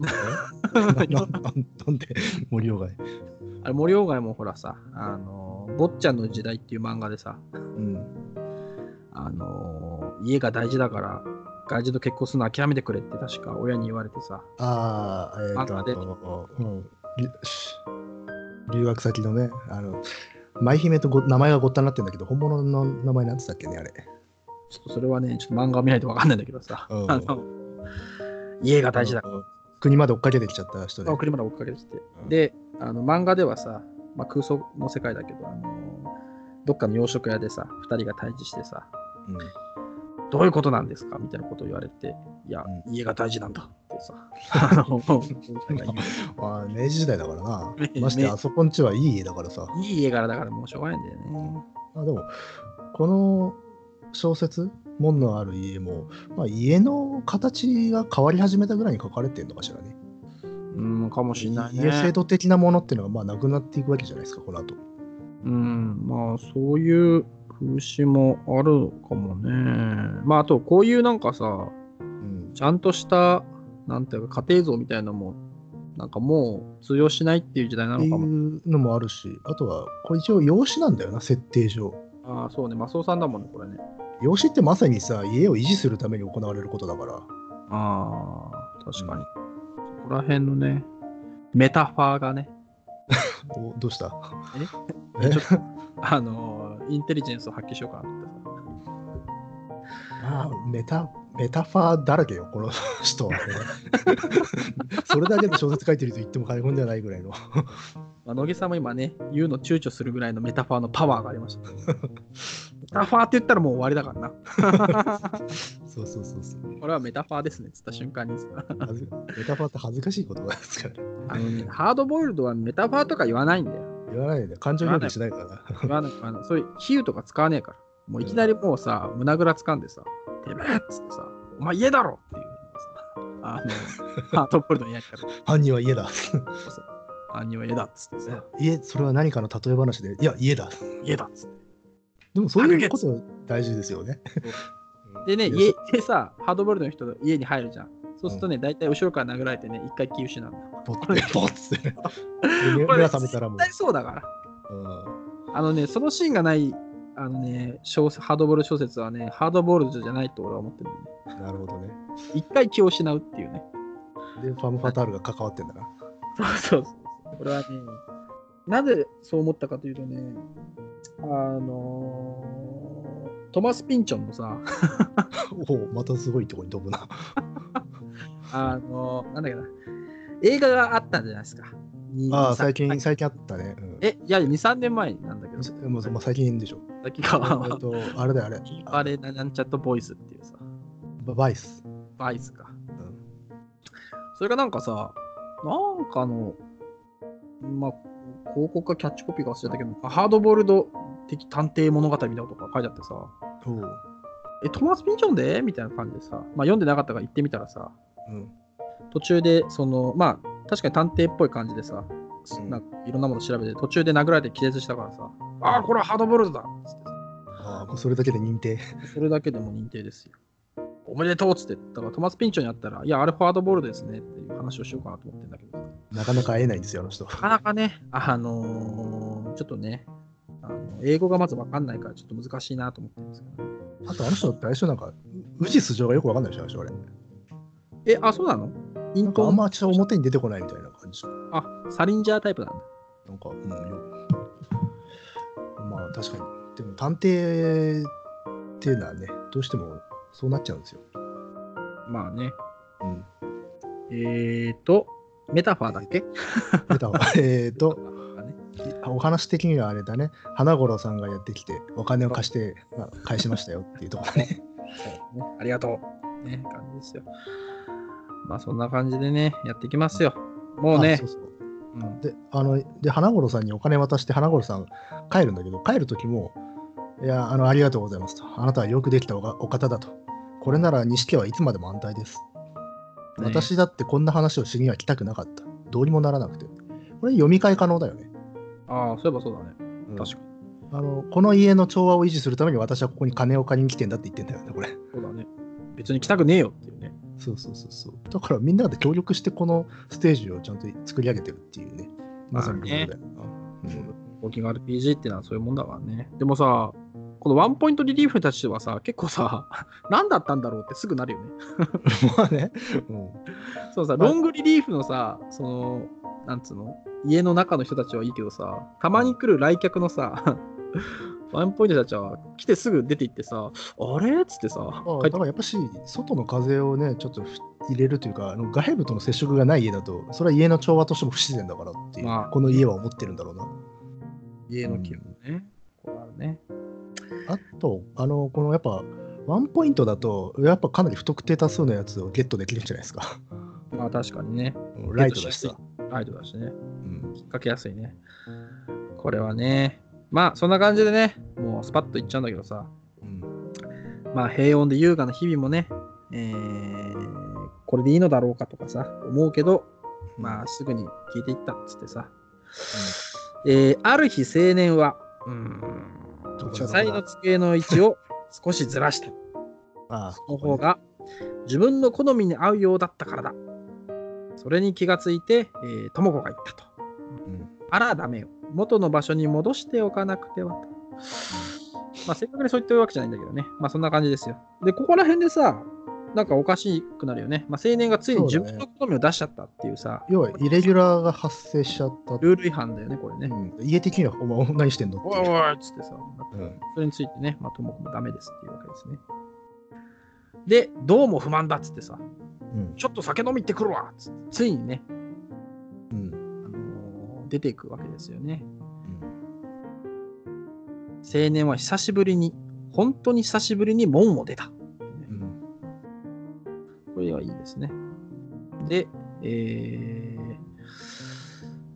なななんで森鴎外？あれ森鴎外もほらさ、あの、坊ちゃんの時代っていう漫画でさ、うん。あの、家が大事だから、外人と結婚するの諦めてくれって確か親に言われてさ、ああ、えっ、と、あと、うん、留学先のね、あの、舞姫とご名前がごったになってるんだけど、本物の名前なんつったっけね、あれ。ちょっとそれはね、ちょっと漫画を見ないとわかんないんだけどさ、うん あの家が大事だ。うん国まで追っかけてきちゃった人で。車で追っかけてきて。うんで、あの漫画ではさ、まあ、空想の世界だけど、あのどっかの洋食屋でさ、2人が対峙してさ、うんどういうことなんですか？みたいなことを言われて、いや、う家が大事なんださ、あ のまあ、明治時代だからなね。ましてあそこんちはいい家だからさ。いい家柄だからもうしょうがないんだよね。あでも、この小説、門のある家も、まあ、家の形が変わり始めたぐらいに書かれてるのかしらね。うん、かもしんないね。家制度的なものっていうのがまあなくなっていくわけじゃないですか、この後。うん、まあそういう風刺もあるかもね。まああとこういうなんかさ、うん。ちゃんとした、なんていうか家庭像みたいなのも、なんかもう通用しないっていう時代なっていのかも。うのもあるし、あとは、これ一応養子なんだよな、設定上。ああ、そうね、マスオさんだもんね、これね。養子ってまさにさ、家を維持するために行われることだから。ああ、確かに。そこら辺のね、メタファーがね、おどうした？え？あのーインテリジェンスを発揮しようかなと思ってさ。まあ、メタ、メタファーだらけよ、この人は、ね。それだけで小説書いてると言っても過言ではないぐらいの。まあ、野木さんも今ね、言うの躊躇するぐらいのメタファーのパワーがありました。メタファーって言ったらもう終わりだからな。そうそうそうそう。これはメタファーですねっつった瞬間にメタファーって恥ずかしい言葉ですから。あのね、ハードボイルドはメタファーとか言わないんだよ。言わないで、感情表現しないからな。言わない、言わない。そういう比喩とか使わねえから。もういきなりもうさ、胸ぐらつかんでさ、てめえっつってさ、お前家だろっていうのさ、あの、ハードボイルドのやり方。犯人は家だ。あには家だっつってさ、家、それは何かの例え話で、いや、家だ。家だっつって。でもそういうこと大事ですよね。でね、うん家でさ、ハードボイルドの人が家に入るじゃん。そうするとね、大体後ろから殴られてね、一回気失うんだ。ポッて、ポッて。目が覚めたらもう。絶対そうだから。うんあのね、そのシーンがない、あのね、小説ハードボイルド小説はね、ハードボイルドじゃないと俺は思ってるね。なるほどね。一回気を失うっていうね。で、ファム・ファタールが関わってんだな。そうそうそう。これはね、なぜそう思ったかというとね、あのートマス・ピンチョンのさ、おお、またすごいとこに飛ぶな。あのーなんだっけな、映画があったんじゃないですか。にああ、に最近、さ最近あったね。うんえ、いや、2、3年前なんだけど、さもうまあ最近でしょ。っきえがっ、と、あれだよ、あれ。バレななんちゃってボイスっていうさ、ババイス。バイスか。うんそれがなんかさ、なんかの、まあ、広告かキャッチコピーか忘れたけど、ハードボールド的探偵物語みたいなことが書いてあってさ、え、トマス・ピンチョンで？みたいな感じでさ、まあ、読んでなかったから行ってみたらさ、うん。途中で、その、まあ、確かに探偵っぽい感じでさ、うんなんかいろんなもの調べて、途中で殴られて気絶したからさ、ああ、これはハードボールドだっつってさああ、それだけで認定。それだけでも認定ですよ。おめでとうっつって、だからトマス・ピンチョンに会ったら、いや、あれフォワードボールですねっていう話をしようかなと思ってんだけど、なかなか会えないんですよ、あの人。なかなかね、あのーちょっとね、あの英語がまず分かんないから、ちょっと難しいなと思ってるんですけど、ね、あと、あの人って最初なんか、宇治素性がよくわかんないでしょ、あれ。え、あ、そうなの？イントン？あんまちょっと表に出てこないみたいな感じ。あ、サリンジャータイプなんだ。なんか、うん、よ。まあ、確かに。でも、探偵っていうのはね、どうしてもそうなっちゃうんですよ。まあね。うん。えーと、メタファーだっけ？出たわえっと、あねお話的にはあれだね、花五郎さんがやってきて、お金を貸して、まあ、返しましたよっていうところだね。そうねありがとう。ね、感じですよ。まあそんな感じでね、やっていきますよ。もうねう、そううんで、あの、で、花五郎さんにお金渡して、花五郎さん帰るんだけど、帰る時も、いや、あの、ありがとうございますと。あなたはよくできたおがお方だと。これなら西家はいつまでも安泰です。ね私だってこんな話をしには来たくなかった。どうにもならなくて。これ読み替え可能だよね。ああ、そういえばそうだね。うん確かに。あのこの家の調和を維持するために私はここに金を借りに来てんだって言ってんだよね、これ。そうだね。別に来たくねえよって。そうそうそうそう。だからみんなで協力してこのステージをちゃんと作り上げてるっていうね。まさにことだよな。うんウォーキング RPG っていうのはそういうもんだからね。でもさ、このワンポイントリリーフにたちはさ、結構さ、何だったんだろうってすぐなるよね。まあね。うんそうさ、まあロングリリーフのさ、その、なんつうの、家の中の人たちはいいけどさ、たまに来る来客のさ、ワンポイントたちは来てすぐ出て行ってさ、あれ？っつってさ、あだからやっぱし、外の風をね、ちょっと入れるというか、あの外部との接触がない家だと、それは家の調和としても不自然だからっていう、まあこの家は思ってるんだろうな。家の気分ね。こうあるね。あと、あの、このやっぱ、ワンポイントだと、やっぱかなり不特定多数のやつをゲットできるんじゃないですか。まあ確かにね。うんライトだしさ。ライトだしね。うん引っ掛けやすいね。これはね。まあそんな感じでね、もうスパッといっちゃうんだけどさ、うんまあ平穏で優雅な日々もね、えーこれでいいのだろうかとかさ、思うけど、まあすぐに聞いていったっつってさ、えーある日青年は、うーん書斎の机の位置を 少しずらした。ああ、その方が自分の好みに合うようだったからだ。それに気がついて、えー、智子が言ったと。うんあら、ダメよ。元の場所に戻しておかなくてはと。まあ、正確にそう言ってるわけじゃないんだけどね。まあ、そんな感じですよ。で、ここら辺でさ、なんかおかしくなるよね。まあ、青年がついに自分の好みを出しちゃったっていうさ、要は、イレギュラーが発生しちゃった。ルール違反だよね、これね。うん家的には、お前何してんの？っておいおいっつってさ、うんそれについてね、まあ、とも子もダメですっていうわけですね。で、どうも不満だっつってさ、うんちょっと酒飲み行ってくるわっつって、ついにね、出ていくわけですよね。うん青年は久しぶりに、本当に久しぶりに門を出た。うんこれはいいですね。で、えー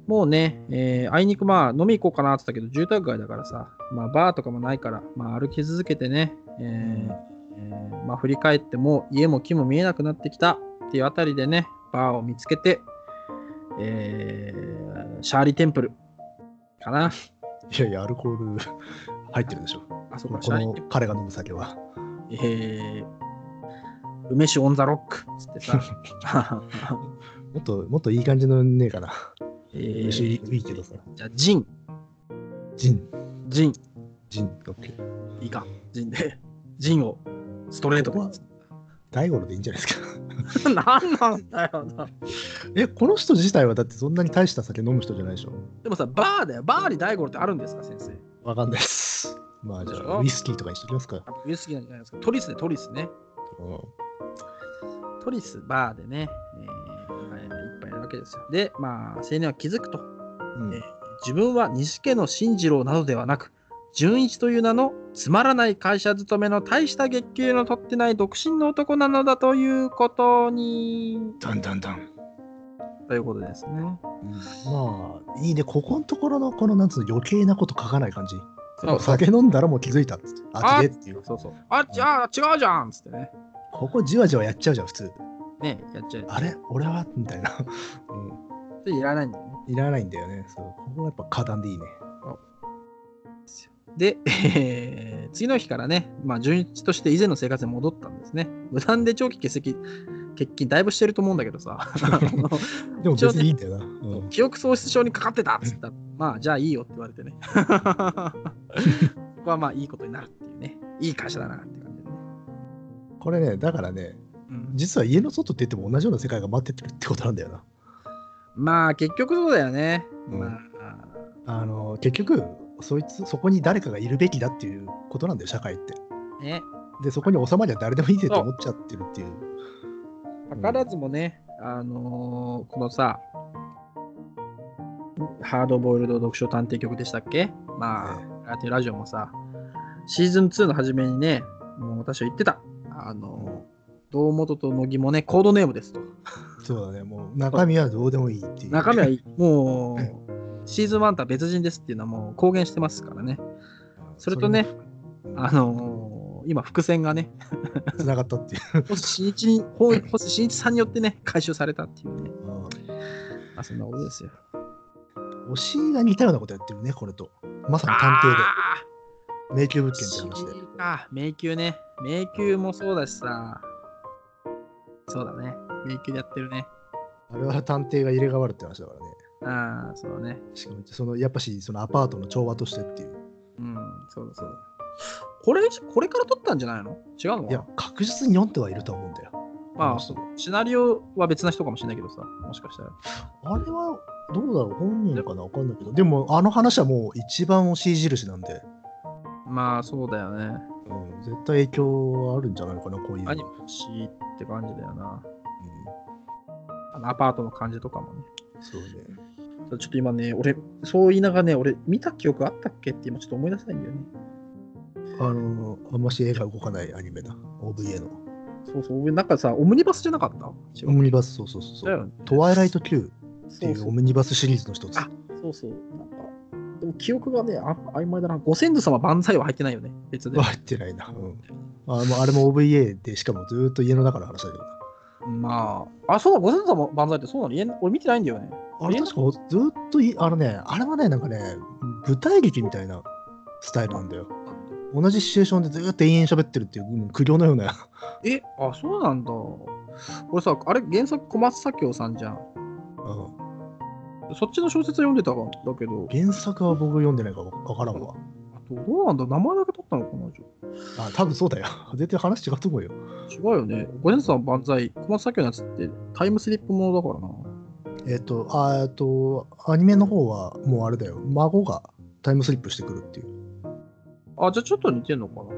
もうね、えーあいにくまあ飲み行こうかなって言ったけど、住宅街だからさ、まあバーとかもないから、まあ歩き続けてね、えーえーまあ振り返っても家も木も見えなくなってきたっていうあたりでね、バーを見つけて、えーシャーリーテンプルかな。いやいや、アルコール 入ってるでしょ。あそここシャーリーテンプルの彼が飲む酒は。えー、梅酒オンザロックっつってさ、もっと、もっといい感じのねえかな。えー飯いいけどさ。じゃあ、ジン、ジン、ジン、ジン、オッケー。いいか、ジンで、ジンをストレートで。大五郎でいいんじゃないですか。なんなんだよな。え、この人自体はだってそんなに大した酒飲む人じゃないでしょ。でもさ、バーだよ。バーに大五郎ってあるんですか、先生。わかんないです。まあじゃあ、ウイスキーとかにしときますか。ウイスキーなんじゃないですか。トリスでトリスね。うんトリス、バーでね、えーまあいっぱいいるわけですよ。で、まあ、青年は気づくと。うんえー自分は西家の進次郎などではなく、純一という名のつまらない会社勤めの大した月給の取ってない独身の男なのだということに、だんだんだん。ということですね。まあ、いいね。ここのところの、この、なんつうの、余計なこと書かない感じ。そう酒飲んだらもう気づいたっつって。あ、違えっていう。そうそう。あ、じゃあ違うじゃんっつってね。ここじわじわやっちゃうじゃん、普通。ねやっちゃう。あれ？俺は？みたいな。うん。いらないんだよね。いらないんだよね。そう。ここはやっぱ花壇でいいね。で、えー次の日からね、まあ、純一として以前の生活に戻ったんですね。無断で長期欠席、欠勤だいぶしてると思うんだけどさ。でも別にいいんだよな。うん記憶喪失症にかかってたっつったら、まあ、じゃあいいよって言われてね。ここはまあいいことになるっていうね。いい会社だなって感じでね。これね、だからね、うん、実は家の外って言っても同じような世界が待っててるってことなんだよな。まあ、結局そうだよね。うんまあ、あの結局そいつそこに誰かがいるべきだっていうことなんだよ社会ってね。でそこに収まりゃ誰でもいいぜと思っちゃってるっていう図らずもね、あのーこのさ、ハードボイルド読書探偵局でしたっけ？まあ、ラテラジオもさ、シーズン2の初めにね、もう私は言ってた。あのー堂本と乃木もね、コードネームですと。そうだね、もう中身はどうでもいいっていう。中身はいい。もう、シーズン1とは別人ですっていうのはもう公言してますからね。それとね、あのー今、伏線がね、つながったっていう。星新一星新一さんによってね、回収されたっていうね。あ、そんなことですよ。推しが似たようなことやってるね、これと。まさに探偵で。迷宮物件って話で。あ迷宮ね。迷宮もそうだしさ。そうだね。迷宮でやってるね。あれは探偵が入れ替わるって話だからね。ああ、そうだね。しかも、そのやっぱし、そのアパートの調和としてっていう。うん、そうだそうだ。これ、これから撮ったんじゃないの？違うのいや、確実に読んではいると思うんだよ。まあの人もシナリオは別な人かもしれないけどさ、もしかしたら。あれはどうだろう？本人かな？わかんないけど。でも、あの話はもう一番推し印なんで、まあ、そうだよね。うん、絶対影響はあるんじゃないかな、こういうの。アニメ欲しいって感じだよな。うんあのアパートの感じとかもね。そうね。そうちょっと今ね、俺、そう言いながらね、俺、見た記憶あったっけって今ちょっと思い出せないんだよね。あの、あんまし絵が動かないアニメだ。OVA の。そうそう、俺なんかさ、オムニバスじゃなかった？オムニバス、そうそうそう。トワイライト Q ってそそういううオムニバスシリーズの一つ。あそうそう。なんか、でも記憶がね、あ曖昧だな。ご先祖様万歳は入ってないよね、別で。入ってないな。うん。ああれも OVA で、しかもずーっと家の中の話だけどな。まあ、あ、そうだ、ご先祖様万歳ってそうなの？家俺見てないんだよね。あれ確かずーっとい、あのね、あれはね、なんかね、舞台劇みたいなスタイルなんだよ。同じシチュエーションでずーっと延々喋ってるっていう、苦行のような。え、あ、そうなんだ。俺さ、あれ、原作小松左京さんじゃん。うん、そっちの小説読んでたんだけど、原作は僕読んでないからわからんわ。どうなんだ名前だけ取ったのかなじゃあ、多分そうだよ。絶対話違うと思うよ。違うよね。ご先祖様万歳、小松左京のやつってタイムスリップものだからな。えっ、と、あえっと、アニメの方はもうあれだよ。孫がタイムスリップしてくるっていう。あ、じゃあちょっと似てんのかな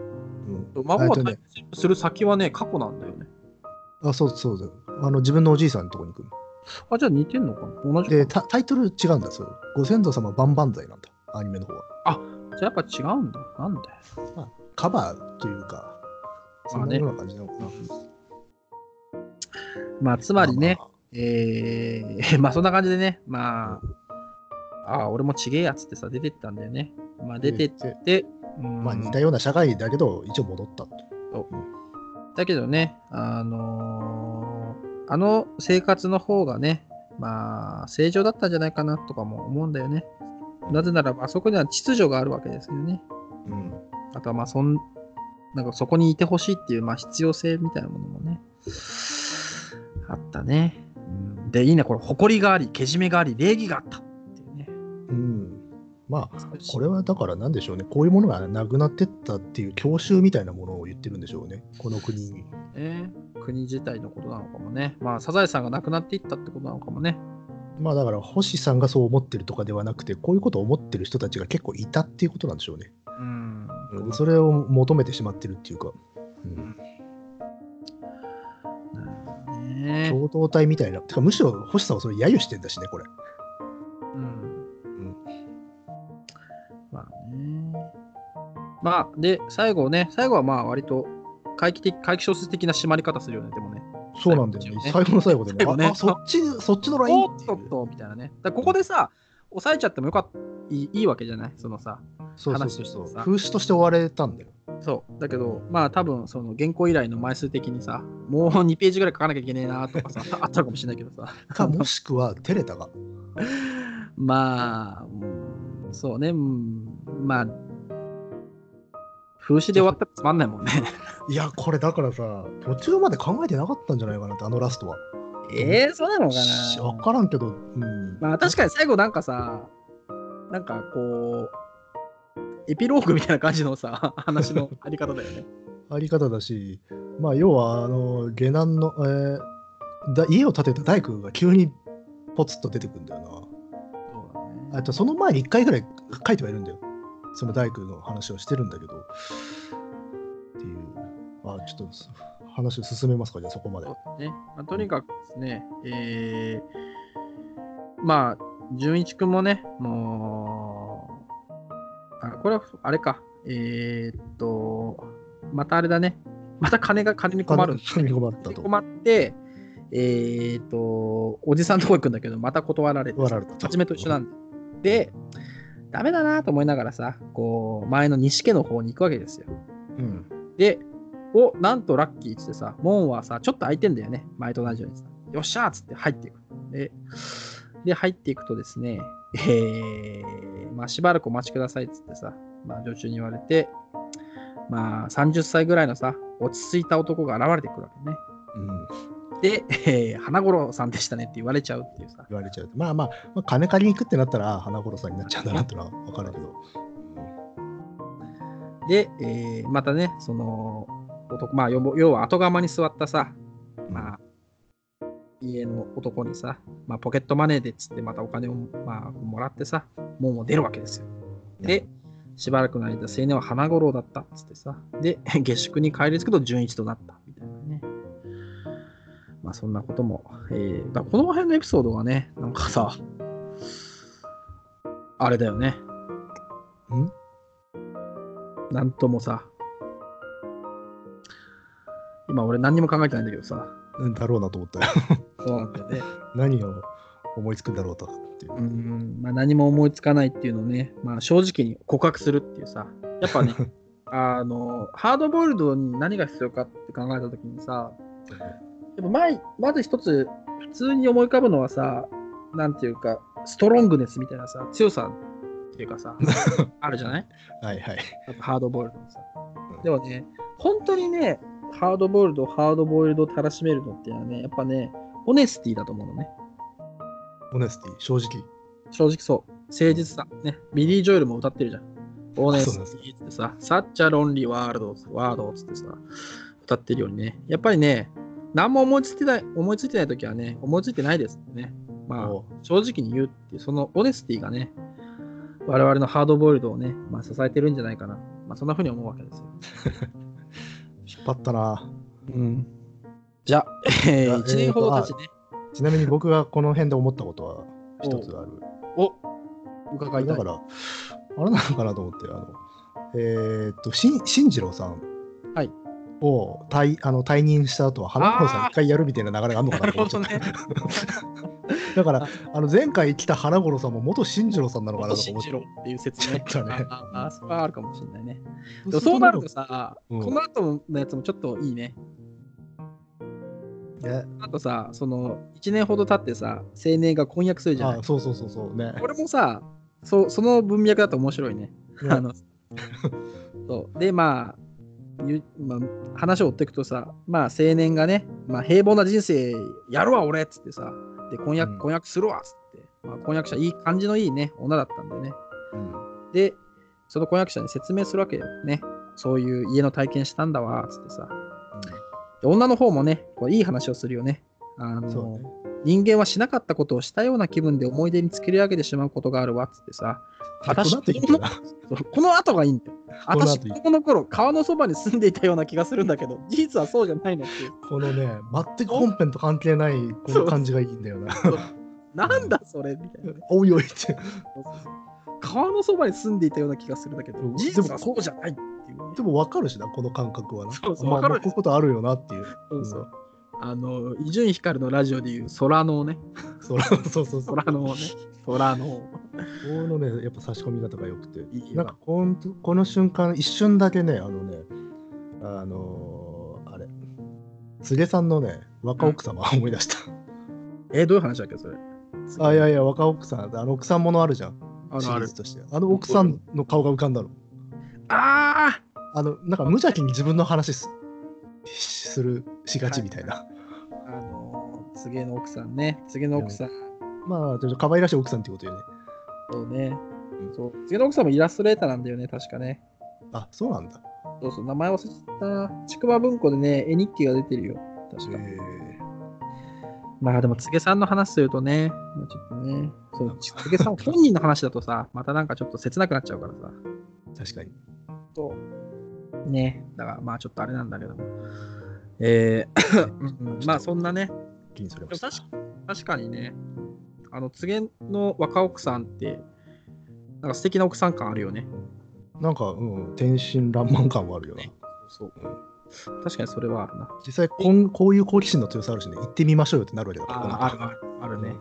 うん、孫がタイムスリップする先はね、過去なんだよね。あ、そうそうだよ。あの、自分のおじいさんのとこに行くあ、じゃあ似てんのかな同じの。で、かタタイトル違うんだ、そう。ご先祖様万々歳なんだ。アニメの方は。じゃあやっぱ違うんだ。なんだよ。カバーというか、そんなような感じなのかな。まあ、つまりね、まあえー、まあそんな感じでね、まあ、ああ、俺もちげえやつってさ、出てったんだよね。まあ出てって、うんまあ似たような社会だけど、一応戻ったと。だけどね、あのーあの生活の方がね、まあ、正常だったんじゃないかなとかも思うんだよね。なぜならば、あそこには秩序があるわけですよね。うん。あとは、まあ、そん、なんかそこにいてほしいっていう、まあ、必要性みたいなものもね、あったね。うんで、いいね、これ、誇りがあり、けじめがあり、礼儀があったっていうね。うん。まあ、これはだからなんでしょうね。こういうものがなくなってったっていう教習みたいなものを言ってるんでしょうね。この国に。ね、国自体のことなのかもね。まあ、サザエさんが亡くなっていったってことなのかもね。まあだから、星さんがそう思ってるとかではなくて、こういうことを思ってる人たちが結構いたっていうことなんでしょうね。うん。でそれを求めてしまってるっていうか、うん、ね共同体みたいな。てか、むしろ星さんはそれ揶揄してんだしね、これ。うん。うんまあね。まあ、で、最後ね、最後はまあ、割と回帰的、回帰小説的な締まり方するよね、でもね。そうなんだよね。最最後の最後でね。ねああそっち、そっちのラインおっとっとみたいなね。だここでさ、抑えちゃってもよかったいいわけじゃない？そのさ。そうそう話そうそう。としてさ風刺として終われたんだよ。そう。だけど、まあ多分、その原稿依頼の枚数的にさ、もう2ページぐらい書かなきゃいけねえなとかさ、あったかもしれないけどさ。か、もしくは、テレタが。まあ、うんそうね、うんまあ、風刺で終わったらつまんないもんね。いや、これだからさ、途中まで考えてなかったんじゃないかなって、あのラストは。ええそうなのかな？からんけど、うん。まあ確かに最後なんかさ、なんかこう、エピローグみたいな感じのさ、話のあり方だよね。あり方だし、まあ、要は、あの、下男の、えーだ家を建てた大工が急にポツッと出てくるんだよな。そうだねあとその前に1回ぐらい書いてはいるんだよ。その大工の話をしてるんだけど。っていう。あ、ちょっと話を進めますか、じゃあそこまで。ねまあ、とにかくですね、えー、まあ、純一くんもね、もう、あこれはあれか、えー、っと、またあれだね、また金が 金に困るん金に困ったと。困って、えっ、と、おじさんのとこ行くんだけど、また断られて、初めと一緒なんで。で、ダメだなと思いながらさ、こう、前の西家の方に行くわけですよ。うん。で、お、なんとラッキーっつってさ、門はさ、ちょっと開いてんだよね。前と同じようにさ。よっしゃーっつって入っていく。で、で入っていくとですね、えー、まあしばらくお待ちくださいっつってさ、まあ女中に言われて、まあ30歳ぐらいのさ、落ち着いた男が現れてくるわけね。うん。で、えー花五郎さんでしたねって言われちゃうっていうさ。言われちゃうと。まあまあ、まあ、金借りに行くってなったら、花殺さんになっちゃうんだなってのは分かるけど。で、えーまたね、その、男、まあ要要は後釜に座ったさ、まあ、家の男にさ、まあ、ポケットマネーでっつってまたお金を、まあ、もらってさ、門を出るわけですよ。で、しばらくの間、青年は花五郎だったっつってさ、で、下宿に帰り着くと純一となったみたいなね。まあ、そんなことも、えー、だこの辺のエピソードがね、なんかさ、あれだよね。ん？なんともさ、今俺何にも考えてないんだけどさ、うんだろうなと思ったよ。そうなんだよね。何を思いつくんだろうとかっていう。うん、まあ、何も思いつかないっていうのをね、まあ、正直に告白するっていうさ、やっぱね、あの、ハードボイルドに何が必要かって考えたときにさ、やっぱ前まず一つ、普通に思い浮かぶのはさ、なんていうか、 strongness みたいなさ、強さっていうかさ、あるじゃない？はいはい。ハードボイルドのさうん。でもね、本当にね、ハードボイルド、ハードボイルドをたらしめるのっていうのはね、やっぱね、 honesty だと思うのね。 honesty、正直。正直そう。誠実さ。ね。ビリー・ジョエルも歌ってるじゃん。 honesty ってさ、 such a lonely world, word つってさ、歌ってるようにね。やっぱりね、何も思いついてない、思いついてないときはね、思いついてないですってね。まあお、正直に言うっていう、そのオネスティがね、我々のハードボイルドをね、まあ、支えてるんじゃないかな。まあ、そんな風に思うわけですよ。引っ張ったな。うん。じゃあ、えー、あ1年ほど経ちね、ちなみに僕がこの辺で思ったことは一つある。お伺いたい。だから、あれなのかなと思って、あの、えーっと、しん進次郎さんはいを退あの退任した後は、花子さん一回やるみたいな流れがあるのかなと思っちゃった。。だから、あの前回来た花五郎さんも元進次郎さんなのかなとか思ってじろっていう説 ね。ちょっとねああ、それはあるかもしれないね。そうなるとさ、うんこの後のやつもちょっといいね。ねあとさ、その1年ほど経ってさ、青年が婚約するじゃないあ。そうそうそうそうね。これもさ、そその文脈だと面白いね。ねあの そうで、まあ、ゆまあ、話を追っていくとさ、まあ、青年がね、まあ、平凡な人生やるわ、俺っつってさ、で、婚約、うん婚約するわっつって、まあ、婚約者、いい感じのいいね、女だったんでね。うんで、その婚約者に説明するわけよね。そういう家の体験したんだわ、つってさ。で女の方もね、こういい話をするよね。あのね人間はしなかったことをしたような気分で思い出に作り上げてしまうことがあるわ、つってさ。私このこの後がいいんだよ。この後私、子供の頃、川のそばに住んでいたような気がするんだけど、事実はそうじゃないのっていう。このね、全く本編と関係ないこの感じがいいんだよな。なんだそれみたいなね。おいおいって。川のそばに住んでいたような気がするんだけどう、ん事実はそうじゃないっていうね。でも分かるしな、この感覚はな。そうそうまあ分かるまあこういうことあるよなっていう。そうそう。あの、伊集院光のラジオでいう空のね、そらそうそうそう。空のね、空の。このね、やっぱ差し込み方が良くて。なんかこんこの瞬間、一瞬だけね、あのね、あのーあれ、柘植さんのね、若奥様を思い出した。えーどういう話だっけ、それ？あ、いやいや、若奥さん、あの奥さんものあるじゃん、シあの、あるとして。あの奥さんの顔が浮かんだの。ああの、なんか無邪気に自分の話すする、しがちみたいな。ああの、柘植の奥さんね。柘植の奥さん。まあ、ちょっと可愛らしい奥さんってことよね。そうねう。んそう。柘植の奥さんもイラストレーターなんだよね、確かね。あ、そうなんだ。そうそう、名前忘れったな。ちくば文庫でね、絵日記が出てるよ。確か。えまあでも、柘植さんの話するとね、まあちょっとね、そう、柘植さん本人の話だとさ、またなんかちょっと切なくなっちゃうからさ。ー、確かに。そう。ね、だからまあちょっとあれなんだけども。えーうんうんまあそんなね、気にされまし確か確かにね、あの、柘植の若奥さんって、なんか素敵な奥さん感あるよね。なんか、うん、天真爛漫感はあるよな。そう。確かにそれはあるな。実際こん、こういう好奇心の強さあるしね、行ってみましょうよってなるわけだから。ああるあるあるね。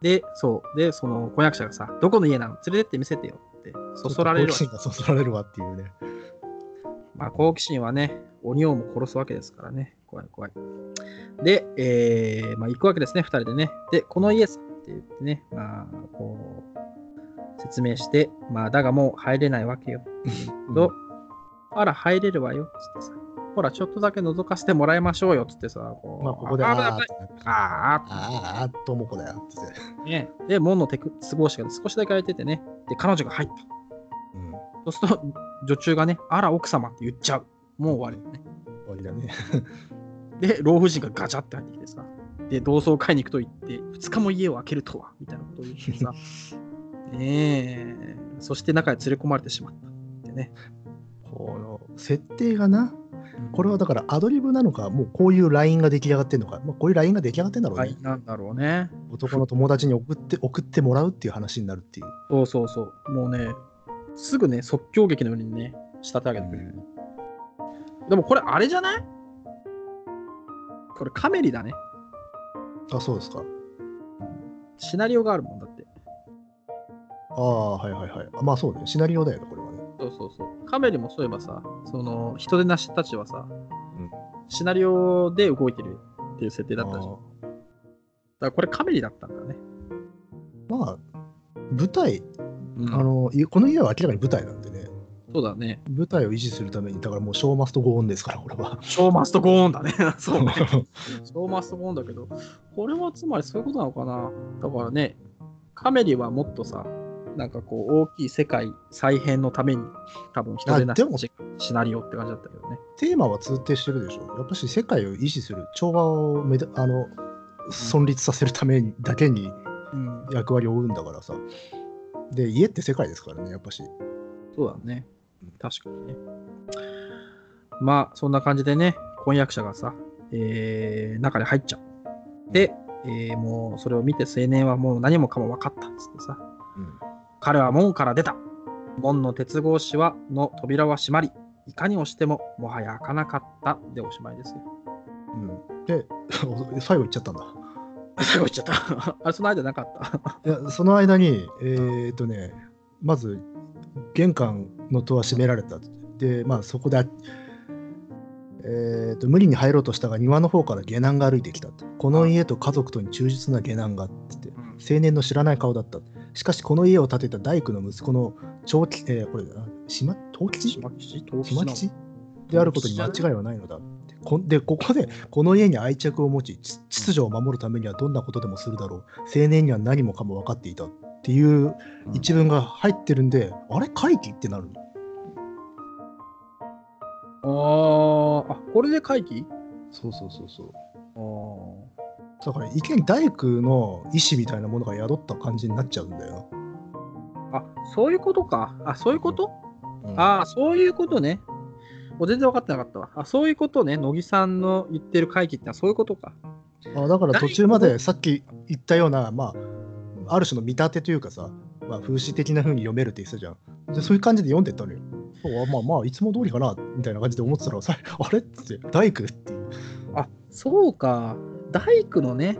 で、そう。で、その婚約者がさ、どこの家なの？連れてって見せてよって、そそられるわ好奇心がそそられるわっていうね。まあ、好奇心はね、鬼をも殺すわけですからね。怖い怖い。で、えー、まあ、行くわけですね、二人でね。で、この家さって言ってね、まあ、こう、説明して、まあ、だがもう入れないわけよ。と、あら、入れるわよ、つってさ。ほら、ちょっとだけ覗かせてもらいましょうよ、つってさ。こうまあ、ここで、あああーあああ、ともこだよって言って。ーね。で、門の手く都合しが少しだけ開いててね。で、彼女が入った。うん。そうすると、女中がね、あら、奥様って言っちゃう。もう終わりだね。終わりだね。で、老婦人がガチャって入ってきてさ、で、同窓会に行くと言って、2日も家を開けるとは、みたいなことを言ってさ、ねえ、そして中へ連れ込まれてしまったってね。この設定がな、これはだからアドリブなのか、もうこういうラインが出来上がってんのか、まあ、こういうラインが出来上がってんだろうね。はい、なんだろうね。男の友達に送って送ってもらうっていう話になるっていう。そうそうそう。もうね、すぐね、即興劇のようにね、仕立て上げてくれる。でもこれ、あれじゃない？これ、カメリだね。あ、そうですか。シナリオがあるもんだって。ああ、はいはいはい。あまあそうね。シナリオだよね、これはね。そうそうそう。カメリもそういえばさ、その、人でなしたちはさ、うんシナリオで動いてるっていう設定だったじゃん。だあからこれカメリだったんだね。ーまあ、舞台、うんあの、いこの家は明らかに舞台なんでね。そうだね。舞台を維持するために、だからもうショーマストゴーンですから、これは。ショーマストゴーンだね。そうね。ショーマストゴーンだけど、これはつまりそういうことなのかな？だからね、カメリはもっとさ、なんかこう大きい世界再編のために多分人でなあでもしシナリオって感じだったけどね。テーマは通底してるでしょ。やっぱし世界を維持する、調和をめだあの存立させるためにだけにうん。役割を負うんだからさ。で、家って世界ですからね、やっぱし。そうだね。確かにね。まあ、そんな感じでね、婚約者がさ、えー、中に入っちゃう。で、えーもうそれを見て青年はもう何もかも分かったっつってさ、うん彼は門から出た。門の鉄格子はの扉は閉まり、いかに押してももはや開かなかったでおしまいですよ。うん、で、最後行っちゃったんだ。最後言っちゃった。あれ、その間なかった。いや、その間に、えーっとね、まず、玄関の戸は閉められた。で、まあ、そこで、えーっと、無理に入ろうとしたが、庭の方から下男が歩いてきたと。この家と家族とに忠実な下男が、つって、青年の知らない顔だった。しかし、この家を建てた大工の息子の長吉、えーこれ、あ島、東吉？島吉？東島吉？であることに間違いはないのだって。こんで、ここで、この家に愛着を持ち、ち秩序を守るためにはどんなことでもするだろう。青年には何もかも分かっていたっていう一文が入ってるんで、あれ回帰ってなるの？あーあ、これで回帰そうそうそうそう。あーだから、一見大工の意志みたいなものが宿った感じになっちゃうんだよあ、そういうことか。あ、そういうこと、な。うんああ、そういうことね。もう全然分かってなかったわ。あ、そういうことね。乃木さんの言ってる回帰ってのはそういうことか。あだから途中までさっき言ったような、まあ、ある種の見立てというかさ、まあ、風刺的な風に読めるって言ってたじゃん。でそういう感じで読んでったのよ。あまあまあ、いつも通りかな、みたいな感じで思ってたら、さ あれって、大工っていう。あ、そうか。大工のね、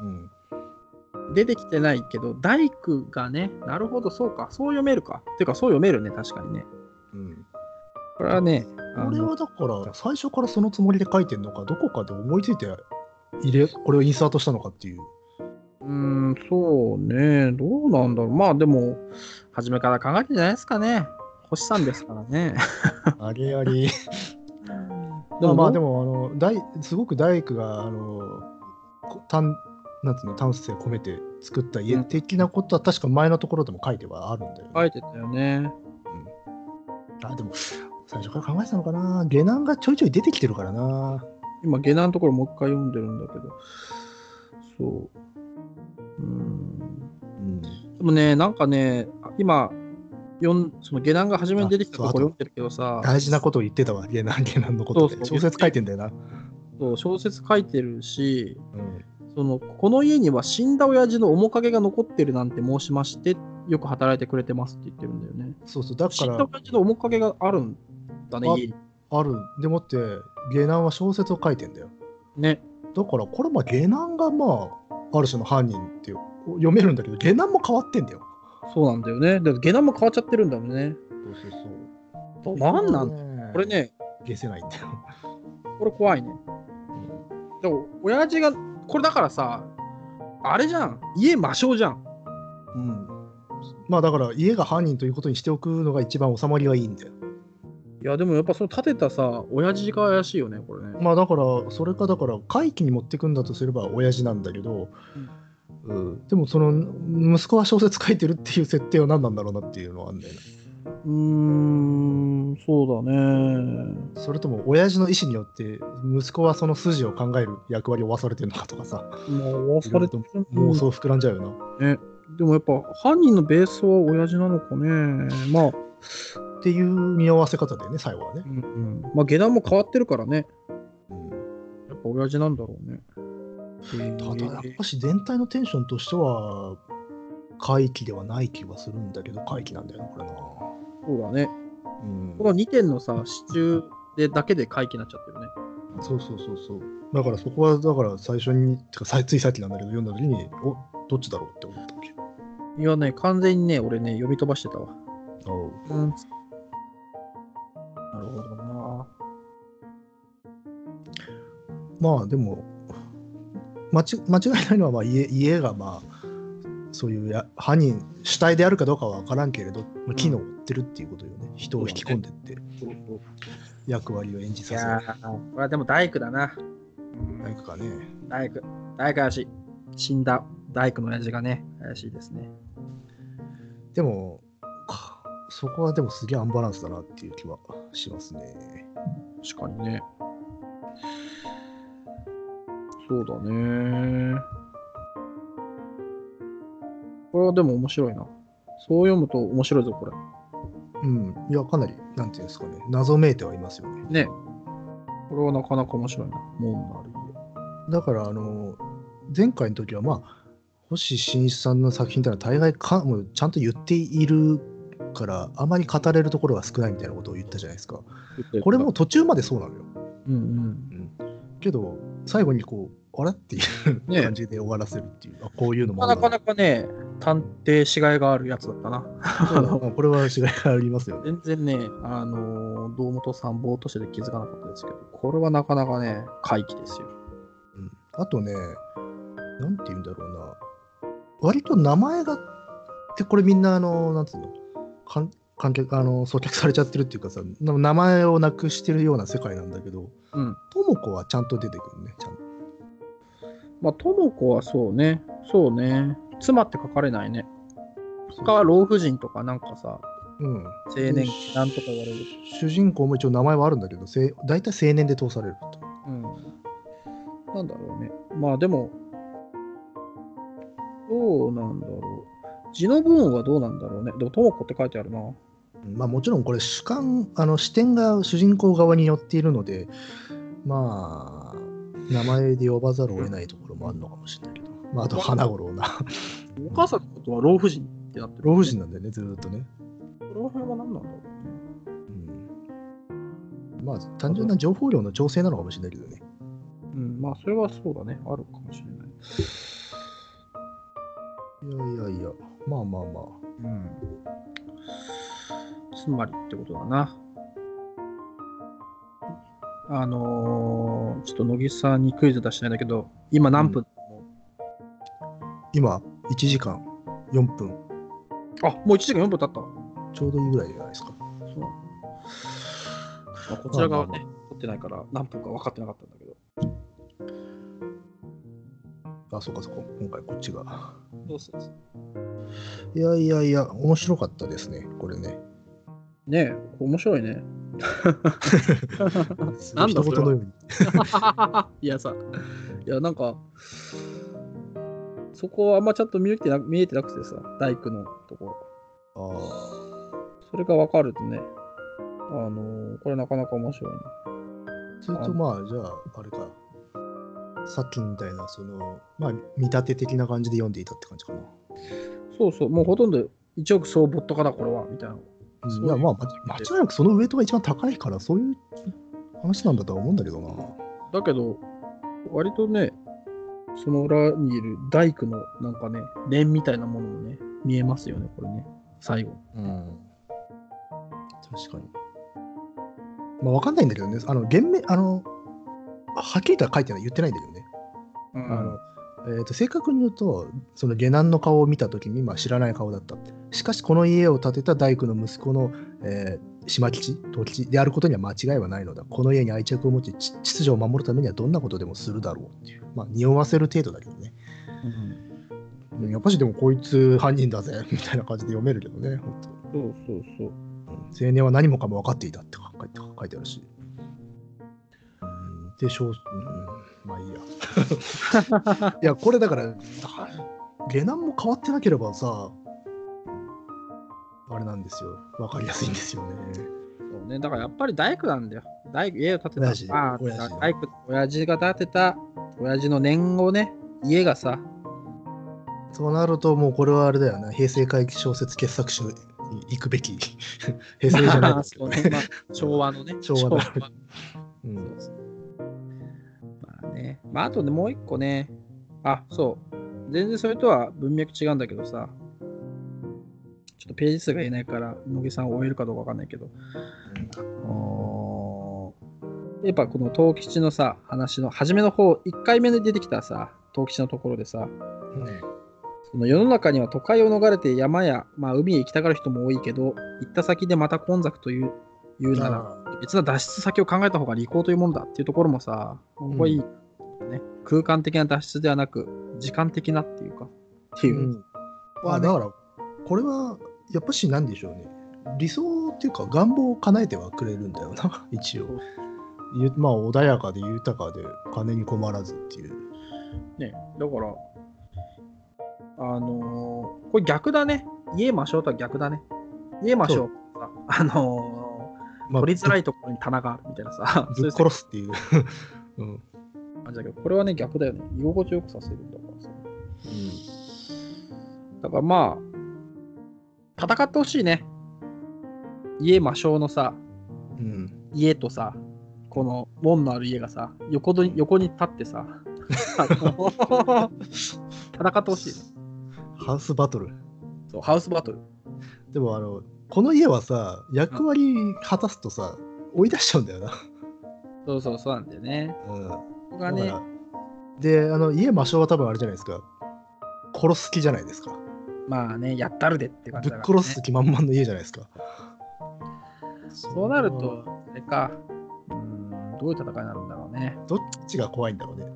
うん。出てきてないけど、大工がね、なるほど、そうか。そう読めるか。てか、そう読めるね、確かにね。うん、これはね、あこれのはだから、最初からそのつもりで書いてんのか、どこかで思いついて入れ、これをインサートしたのかっていう。うーん、そうね。どうなんだろう。まあ、でも、初めから考えてんじゃないですかね。星さんですからね。あれあり。で まあまあ、でも、も、あの大すごく大工が、あの、こ丹なんつうの、丹精込めて作った家うん的なことは、確か前のところでも書いてはあるんだよね。書いてたよね。あ、でも、最初から考えてたのかな？下男がちょいちょい出てきてるからな。今、下段のところもう一回読んでるんだけど。そう。うーん。うん。でもね、なんかね、今、読んその下段が初めに出てきたところ読んでるけどさ、大事なことを言ってたわ、下男、下男のことで。そうそう小説書いてんだよな。そう小説書いてるし、うん。そのこの家には死んだ親父の面影が残ってるなんて申しまして、よく働いてくれてますって言ってるんだよね。そうそう、だ死んだから、親父の面影があるんだね、あ家に。ある。でもって、下男は小説を書いてんだよ。ね。だから、これまあ下男がまあ、ある種の犯人っていう読めるんだけど、下男も変わってんだよ。そうなんだよね。だ下段も変わっちゃってるんだもんね。そうそうそう。なんなん？だこれ。ね、消せないんだよ。これ怖いね。でも、親父が、これだからさ、あれじゃん。家魔性じゃん。うん。まあだから、家が犯人ということにしておくのが一番収まりがいいんだよ。いや、でもやっぱその立てたさ、親父が怪しいよね、これね。まあだから、それかだから、回帰に持ってくんだとすれば親父なんだけど、うん、でもその息子は小説書いてるっていう設定は何なんだろうなっていうのはあるんだよね。うーん、そうだね。それとも親父の意思によって息子はその筋を考える役割を負わされてるのかとかさ、もう忘れてる妄想膨らんじゃうよな。ね。でもやっぱ犯人のベースは親父なのかね。まあ、っていう匂わせ方でね、最後はねう。んうん、まあ下段も変わってるからね。うんやっぱ親父なんだろうね。ただやっぱし全体のテンションとしては回帰ではない気はするんだけど回帰なんだよなこれな。そうだね。うんこの2点のさ、支柱でだけで回帰になっちゃってるね。そうそうそうそう。だからそこはだから最初にてかさついさっきなんだけど読んだ時におどっちだろうって思ったわけ。いやね、完全にね、俺ね、読み飛ばしてたわ。うん。なるほどな。まあでも間違いないのはまあ家家がまあそういうや犯人主体であるかどうかは分からんけれど、まあ、機能を追ってるっていうことよね、人を引き込んでって役割を演じいさせるやー、これはでも大工だな。何かがね大工。大工怪しい。死んだ大工の親父がね、怪しいですね。でもかそこはでもすげえアンバランスだなっていう気はしますね確かにね。そうだね。これはでも面白いな。そう読むと面白いぞ、これ。うんいやかなりなんていうんですかね謎めいてはいますよねね。これはなかなか面白いな。門のあるだからあの前回の時はまあ星新一さんの作品ってのは大概かもうちゃんと言っているからあまり語れるところが少ないみたいなことを言ったじゃないですか。家。これも途中までそうなのよ。うんうん。けど最後にこうあれ？っていうね。感じで終わらせるっていう、あこういうのもあなかなかね、探偵しがいがあるやつだったな。これは違いがありますよね。全然ね、あのー、堂本さん、ぼーっとしてて気づかなかったですけど、これはなかなかね、回帰ですよ。うん。あとね、なんて言うんだろうな、割と名前が、でこれみんな、あの、なんつうの、観観客、あの、送客されちゃってるっていうかさ、な名前をなくしてるような世界なんだけど、うん。とも子はちゃんと出てくるね、ちゃんと。まあ、とも子はそうね、そうね、妻って書かれないね。他は老婦人とかなんかさ、うん。青年、なんとか言われる。主人公も一応名前はあるんだけど、せい大体青年で通されると。うん。なんだろうね。まあでも、どうなんだろう。字の部分はどうなんだろうね。でも、とも子って書いてあるな。うんまあもちろんこれ主観、あの視点が主人公側に寄っているので、まあ、名前で呼ばざるを得ないところもあるのかもしれないけど、まああと花五郎な。お母さんのことは老婦人ってなってる、老婦人なんだよね、ずーっとね。この辺は何なんだろうね。うん、まあ単純な情報量の調整なのかもしれないけどね。うん、まあ、それはそうだね。あるかもしれない。いやいやいや、まあまあまあ。うん。つまりってことだな。あのー、ちょっと乃木さんにクイズ出したいんだけど、今何分、今、1時間4分、あ、もう1時間4分経った？わ。ちょうどいいぐらいじゃないですか。そうまあ、こちら側ね、撮ってないから何分か分かってなかったんだけど。あ、そうかそうか、今回こっちが。どうするいやいやいや、面白かったですね、これね。ねえ、面白いね。す なんだ一言のように。いやさ、いやなんか、そこはあんまちゃんと見えてな見えてなくてさ、大工のところ。あそれが分かるとね、あのーこれなかなか面白いな。あ。それとまあ、じゃあ、あれか。さっきみたいな、その、まあ、見立て的な感じで読んでいたって感じかな。そうそう、もうほとんど一億総ボット化だ、これは、みたいな。そういういやまあ間違いなくそのウエイトが一番高いからそういう話なんだとは思うんだけどな。だけど、割とね、その裏にいる大工のなんかね、念みたいなものもね、見えますよね、これね、最後。うん。確かに。まあわかんないんだけどね、あの、厳明、あの、はっきりとは書いてない、言ってないんだけどね。うあのえー、と正確に言うと、その下男の顔を見たときに、まあ、知らない顔だった。しかし、この家を建てた大工の息子の、えー、島吉、東吉であることには間違いはないのだ。この家に愛着を持ち、ち秩序を守るためにはどんなことでもするだろうっていう。まあ、匂わせる程度だけどね。うんやっぱしでもこいつ犯人だぜ、みたいな感じで読めるけどね、本当そうそうそう。うん青年は何もかも分かっていたって書いてあるし。うん、で、小、うん、まあいいや。いや、これだから、下男も変わってなければさ、あれなんですよ。分かりやすいんですよね。そうね、だからやっぱり大工なんだよ。大工、家を建てた。親父ああ親父大工、親父が建てた、親父の念をね、家がさ、そうなると、もうこれはあれだよな。平成回帰小説傑作集に行くべき。平成じゃないですけどね。まあ昭和のね。昭和のうんそうそうまあね。まああとね、もう一個ね。あ、そう。全然それとは文脈違うんだけどさ。ちょっとページ数が言えないから、野木さんを終えるかどうかわかんないけど。やっぱこの東吉のさ、話の初めの方、1回目で出てきたさ、東吉のところでさ、その世の中には都会を逃れて山や、まあ、海へ行きたがる人も多いけど、行った先でまた混雑という言うなら、別な脱出先を考えた方が利口というもんだっていうところもさ、ここいい、ね。空間的な脱出ではなく、時間的なっていうか、っていうう。んまあ、だから、これはやっぱしなんでしょうね。理想っていうか願望を叶えてはくれるんだよな、一応。ゆまあ穏やかで豊かで金に困らずっていう。ね、だから、あのーこれ逆だね。家ましょうとは逆だね。家ましょうさ、あのーまあ取りづらいところに棚があるみたいなさ、ぶっ殺すっていう。うん感じだけど、これはね、逆だよね。居心地よくさせるんだからさ。だからまあ、戦ってほしいね。家魔性のさ、うん家とさ、この門のある家がさ、横に横に立ってさ、戦ってほしいね。ハウスバトル。そう、ハウスバトル。でもあの、この家はさ、役割果たすとさ、追い出しちゃうんだよな。そうそうそうなんだよね。うんここがねで、あの家魔性は多分あれじゃないですか。殺す気じゃないですか。まあね、やったるでって感ぶっじだから、ね。殺す気満々の家じゃないですか。そうなると、あれか、うーん、どういう戦いになるんだろうね。どっちが怖いんだろうね。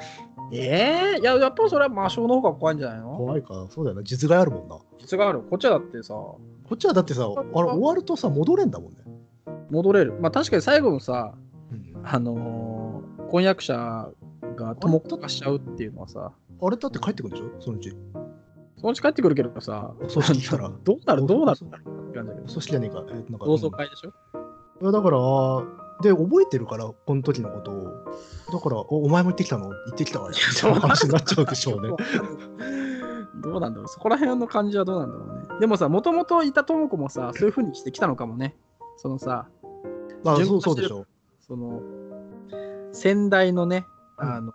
ええいや、やっぱりそれは魔性の方が怖いんじゃないの？怖いか、そうだよな。実害あるもんな。こ実がある？こっちはだってさ、っちはだってさ、あれ終わるとさ、戻れんだもんね。戻れる。まあ確かに最後のさ、うんあのー婚約者が友子化しちゃうっていうのはさ、あれだって帰ってくるんでしょ？そのうち。そのうち帰ってくるけどさ、お葬式来たら。どうなるどうなるって感じだけどお、葬式じゃねえか。えーなんか同窓会でしょ、いやだから、で、覚えてるから、この時のことを。だから、おお前も行ってきたの？行ってきたわよ。みたいな話になっちゃうでしょうね。どうなんだろうそこら辺の感じはどうなんだろうね。でもさ、もともといた友子もさ、そういう風にしてきたのかもね。そのさ、まあ、順そうそうでしょう。その、先代のね、あの、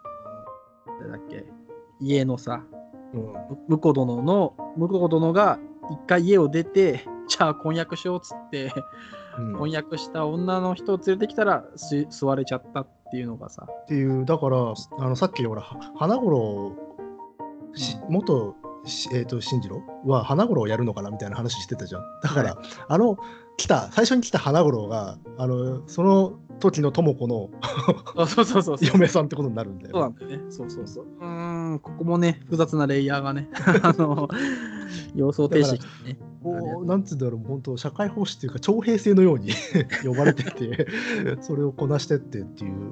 誰だっけ、家のさ、うん。婿殿の、婿殿が一回家を出て、じゃあ婚約しようっつって、うん。婚約した女の人を連れてきたらす吸われちゃったっていうのがさ、っていう、だから、あのさっきほら、は花五郎、し元、しえー、と進次郎は花五郎をやるのかなみたいな話してたじゃん。だから、あの、来た、最初に来た花五郎が、あの、その時の智子の そうそうそうそう。嫁さんってことになるんだよ。そうなんだよね。そうそうそう。うーん、ここもね、複雑なレイヤーがね、あの、様相停止してね。こうなんつうんだろう、本当、社会奉仕っていうか、徴兵制のように 呼ばれてて、それをこなしてってっていう、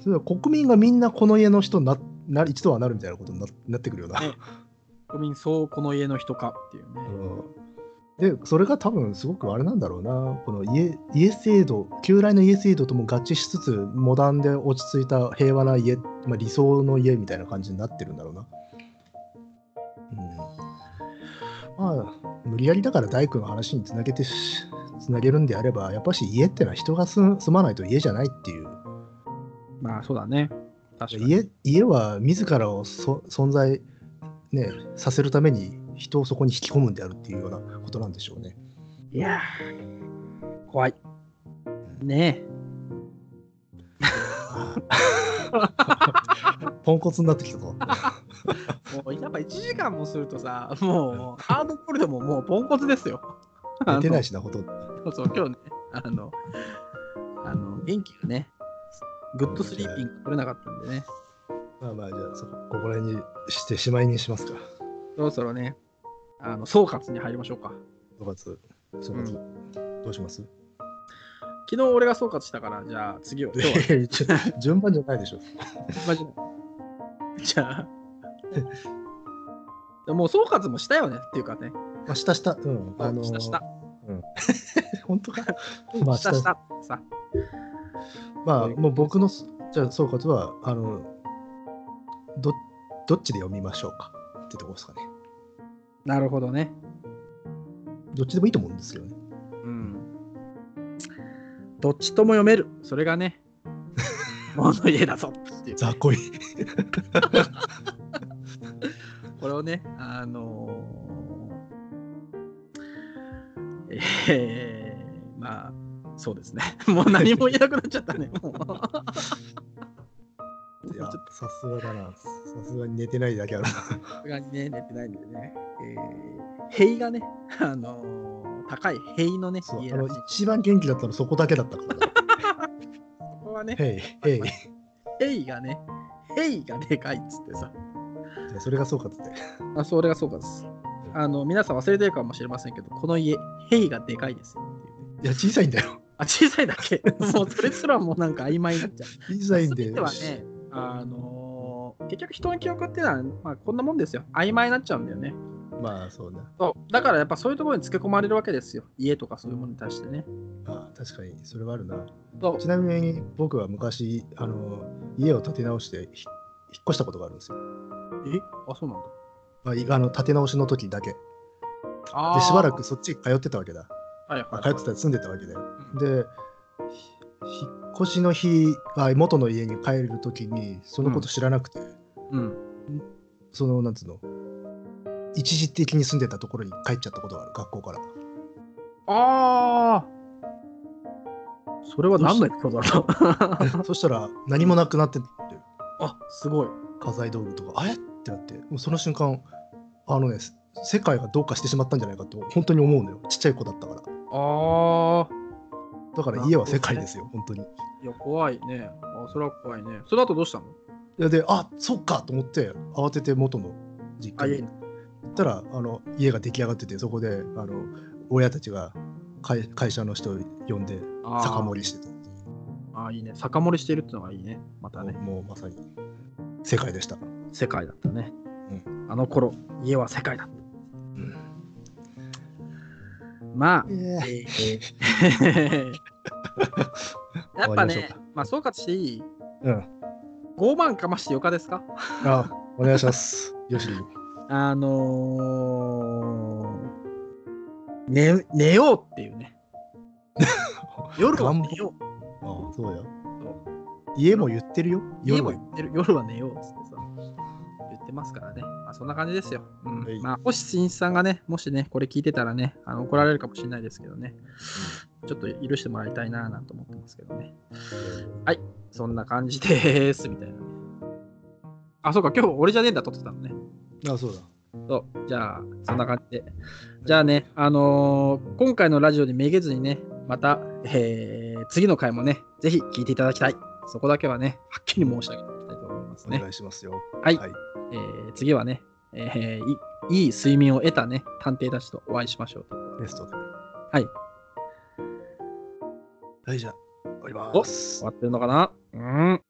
それは国民がみんなこの家の人になな一度はなるみたいなことにななってくるような。ね国民そうこの家の人かっていうね。うん、で、それが多分すごくあれなんだろうな、この家家制度、旧来の家制度とも合致しつつ、モダンで落ち着いた平和な家、まあ、理想の家みたいな感じになってるんだろうな。うん、まあ、無理やりだから大工の話につなげてしつなげるんであれば、やっぱし家ってのは人が住住まないと家じゃないっていう。まあそうだね。確かに。家家は自らをそ存在、ね、させるために人をそこに引き込むんであるっていうようなことなんでしょうね。いやー、怖い。ねポンコツになってきたぞ。え。もうやっぱ1時間もするとさ、もうハードボイルドももうポンコツですよ。寝てないし。しな、ほとんど。そうそう、今日ね、あの、あの元気がね、 good sleeping取れなかったんでね、まあまあ、じゃあそこ、ここら辺にしてしまいにしますか。そろそろね、あの総括に入りましょうか。5月、正月、どうします？昨日俺が総括したから、じゃあ次を、順番じゃないでしょ。マジでじゃあ、でもう総括もしたよねっていうかね、まあ、下下、うん。あのーしたした。本当か？まあしたした。さ。まあ、もう僕の、じゃあ総括は、あの、ど、どっちで読みましょうかってとこですかね。なるほどね。どっちでもいいと思うんですけどね。うん。どっちとも読める。それがね、もの家だぞっていう。雑魚い。これをね、あのーえー、まあ、そうですね。もう何も言えなくなっちゃったね。いや、さすがだな。さすがに寝てないだけあるな。さすがにね、寝てないんでね。えー、塀がね、あのー高い塀のね、そうあの。一番元気だったのそこだけだったから。ここはね、へい、へい。塀がね、塀がでかいっつってさ。じゃあそれが総括で。あ、それがそうかです。あの、皆さん忘れてるかもしれませんけど、この家、塀がでかいですよっていや、小さいんだよ。あ、小さいだけ。もうそれすらもうなんか曖昧になっちゃう。小さいんで。全てはね、あのー結局人の記憶っていうのは、まあ、こんなもんですよ。曖昧になっちゃうんだよね。まあ、そうね。そうだからやっぱそういうところにつけ込まれるわけですよ。家とかそういうものに対してね。あ確かに、それはあるな。ちなみに僕は昔、あの、家を建て直してひ引っ越したことがあるんですよ。え？あ、そうなんだ。まあい、あの建て直しの時だけ。あで、しばらく。くそっち通ってたわけだ。はいはい、まあ、通ってた住んでたわけだよ。うんで、ひ引っ越しの日、あ元の家に帰る時に、そのこと知らなくて、うん。その、なんつうの、一時的に住んでたところに帰っちゃったことがある、学校から。ああ。それは何のエピソードだろう？そしたら、何もなくなってて、あ、すごい。家財道具とか、あれってなって、もうその瞬間、あのね、世界がどうかしてしまったんじゃないかって本当に思うのよ。ちっちゃい子だったから。ああ。だから家は世界ですよ、本当に。いや、怖いね。あ、それは怖いね。その後どうしたの？いやで、あそっかと思って、慌てて元の実あ、家に行ったら、あの家が出来上がってて、そこであの親たちが会会社の人を呼んで酒盛りしてた。あーいいね。酒盛りしてるってのがいいね。またね。もうまさに世界でした。世界だったね。あの頃、家は世界だった。うんまあ、ええーやっぱねまあ総括していい？うん。?5 万かましてよかですか？あ、お願いします。よし。あのー、寝寝ようっていうね。夜は寝よう。あそうや。家も言ってるよ。家夜はも言ってる夜は寝ようっつっってますからね。まあそんな感じですよ。うんはいまあ星新一さんがね、もしね、これ聞いてたらね、あの怒られるかもしれないですけどね。ちょっと許してもらいたいなぁなんて思ってますけどね。そんな感じです、みたいなね。あ、そうか、今日俺じゃねえんだ、撮ってたのね。あ、そうだ。そう、じゃあ、そんな感じで。じゃあね、あのー今回のラジオにめげずにね、また、えー次の回もね、ぜひ聞いていただきたい。そこだけはね、はっきり申し上げてますおね。願いしますよ。はいはい。えー次はね、えーいいい睡眠を得たね、探偵たちとお会いしましょう。ベストで。はい。はい、じゃあ、終わります。終わってるのかな？うん。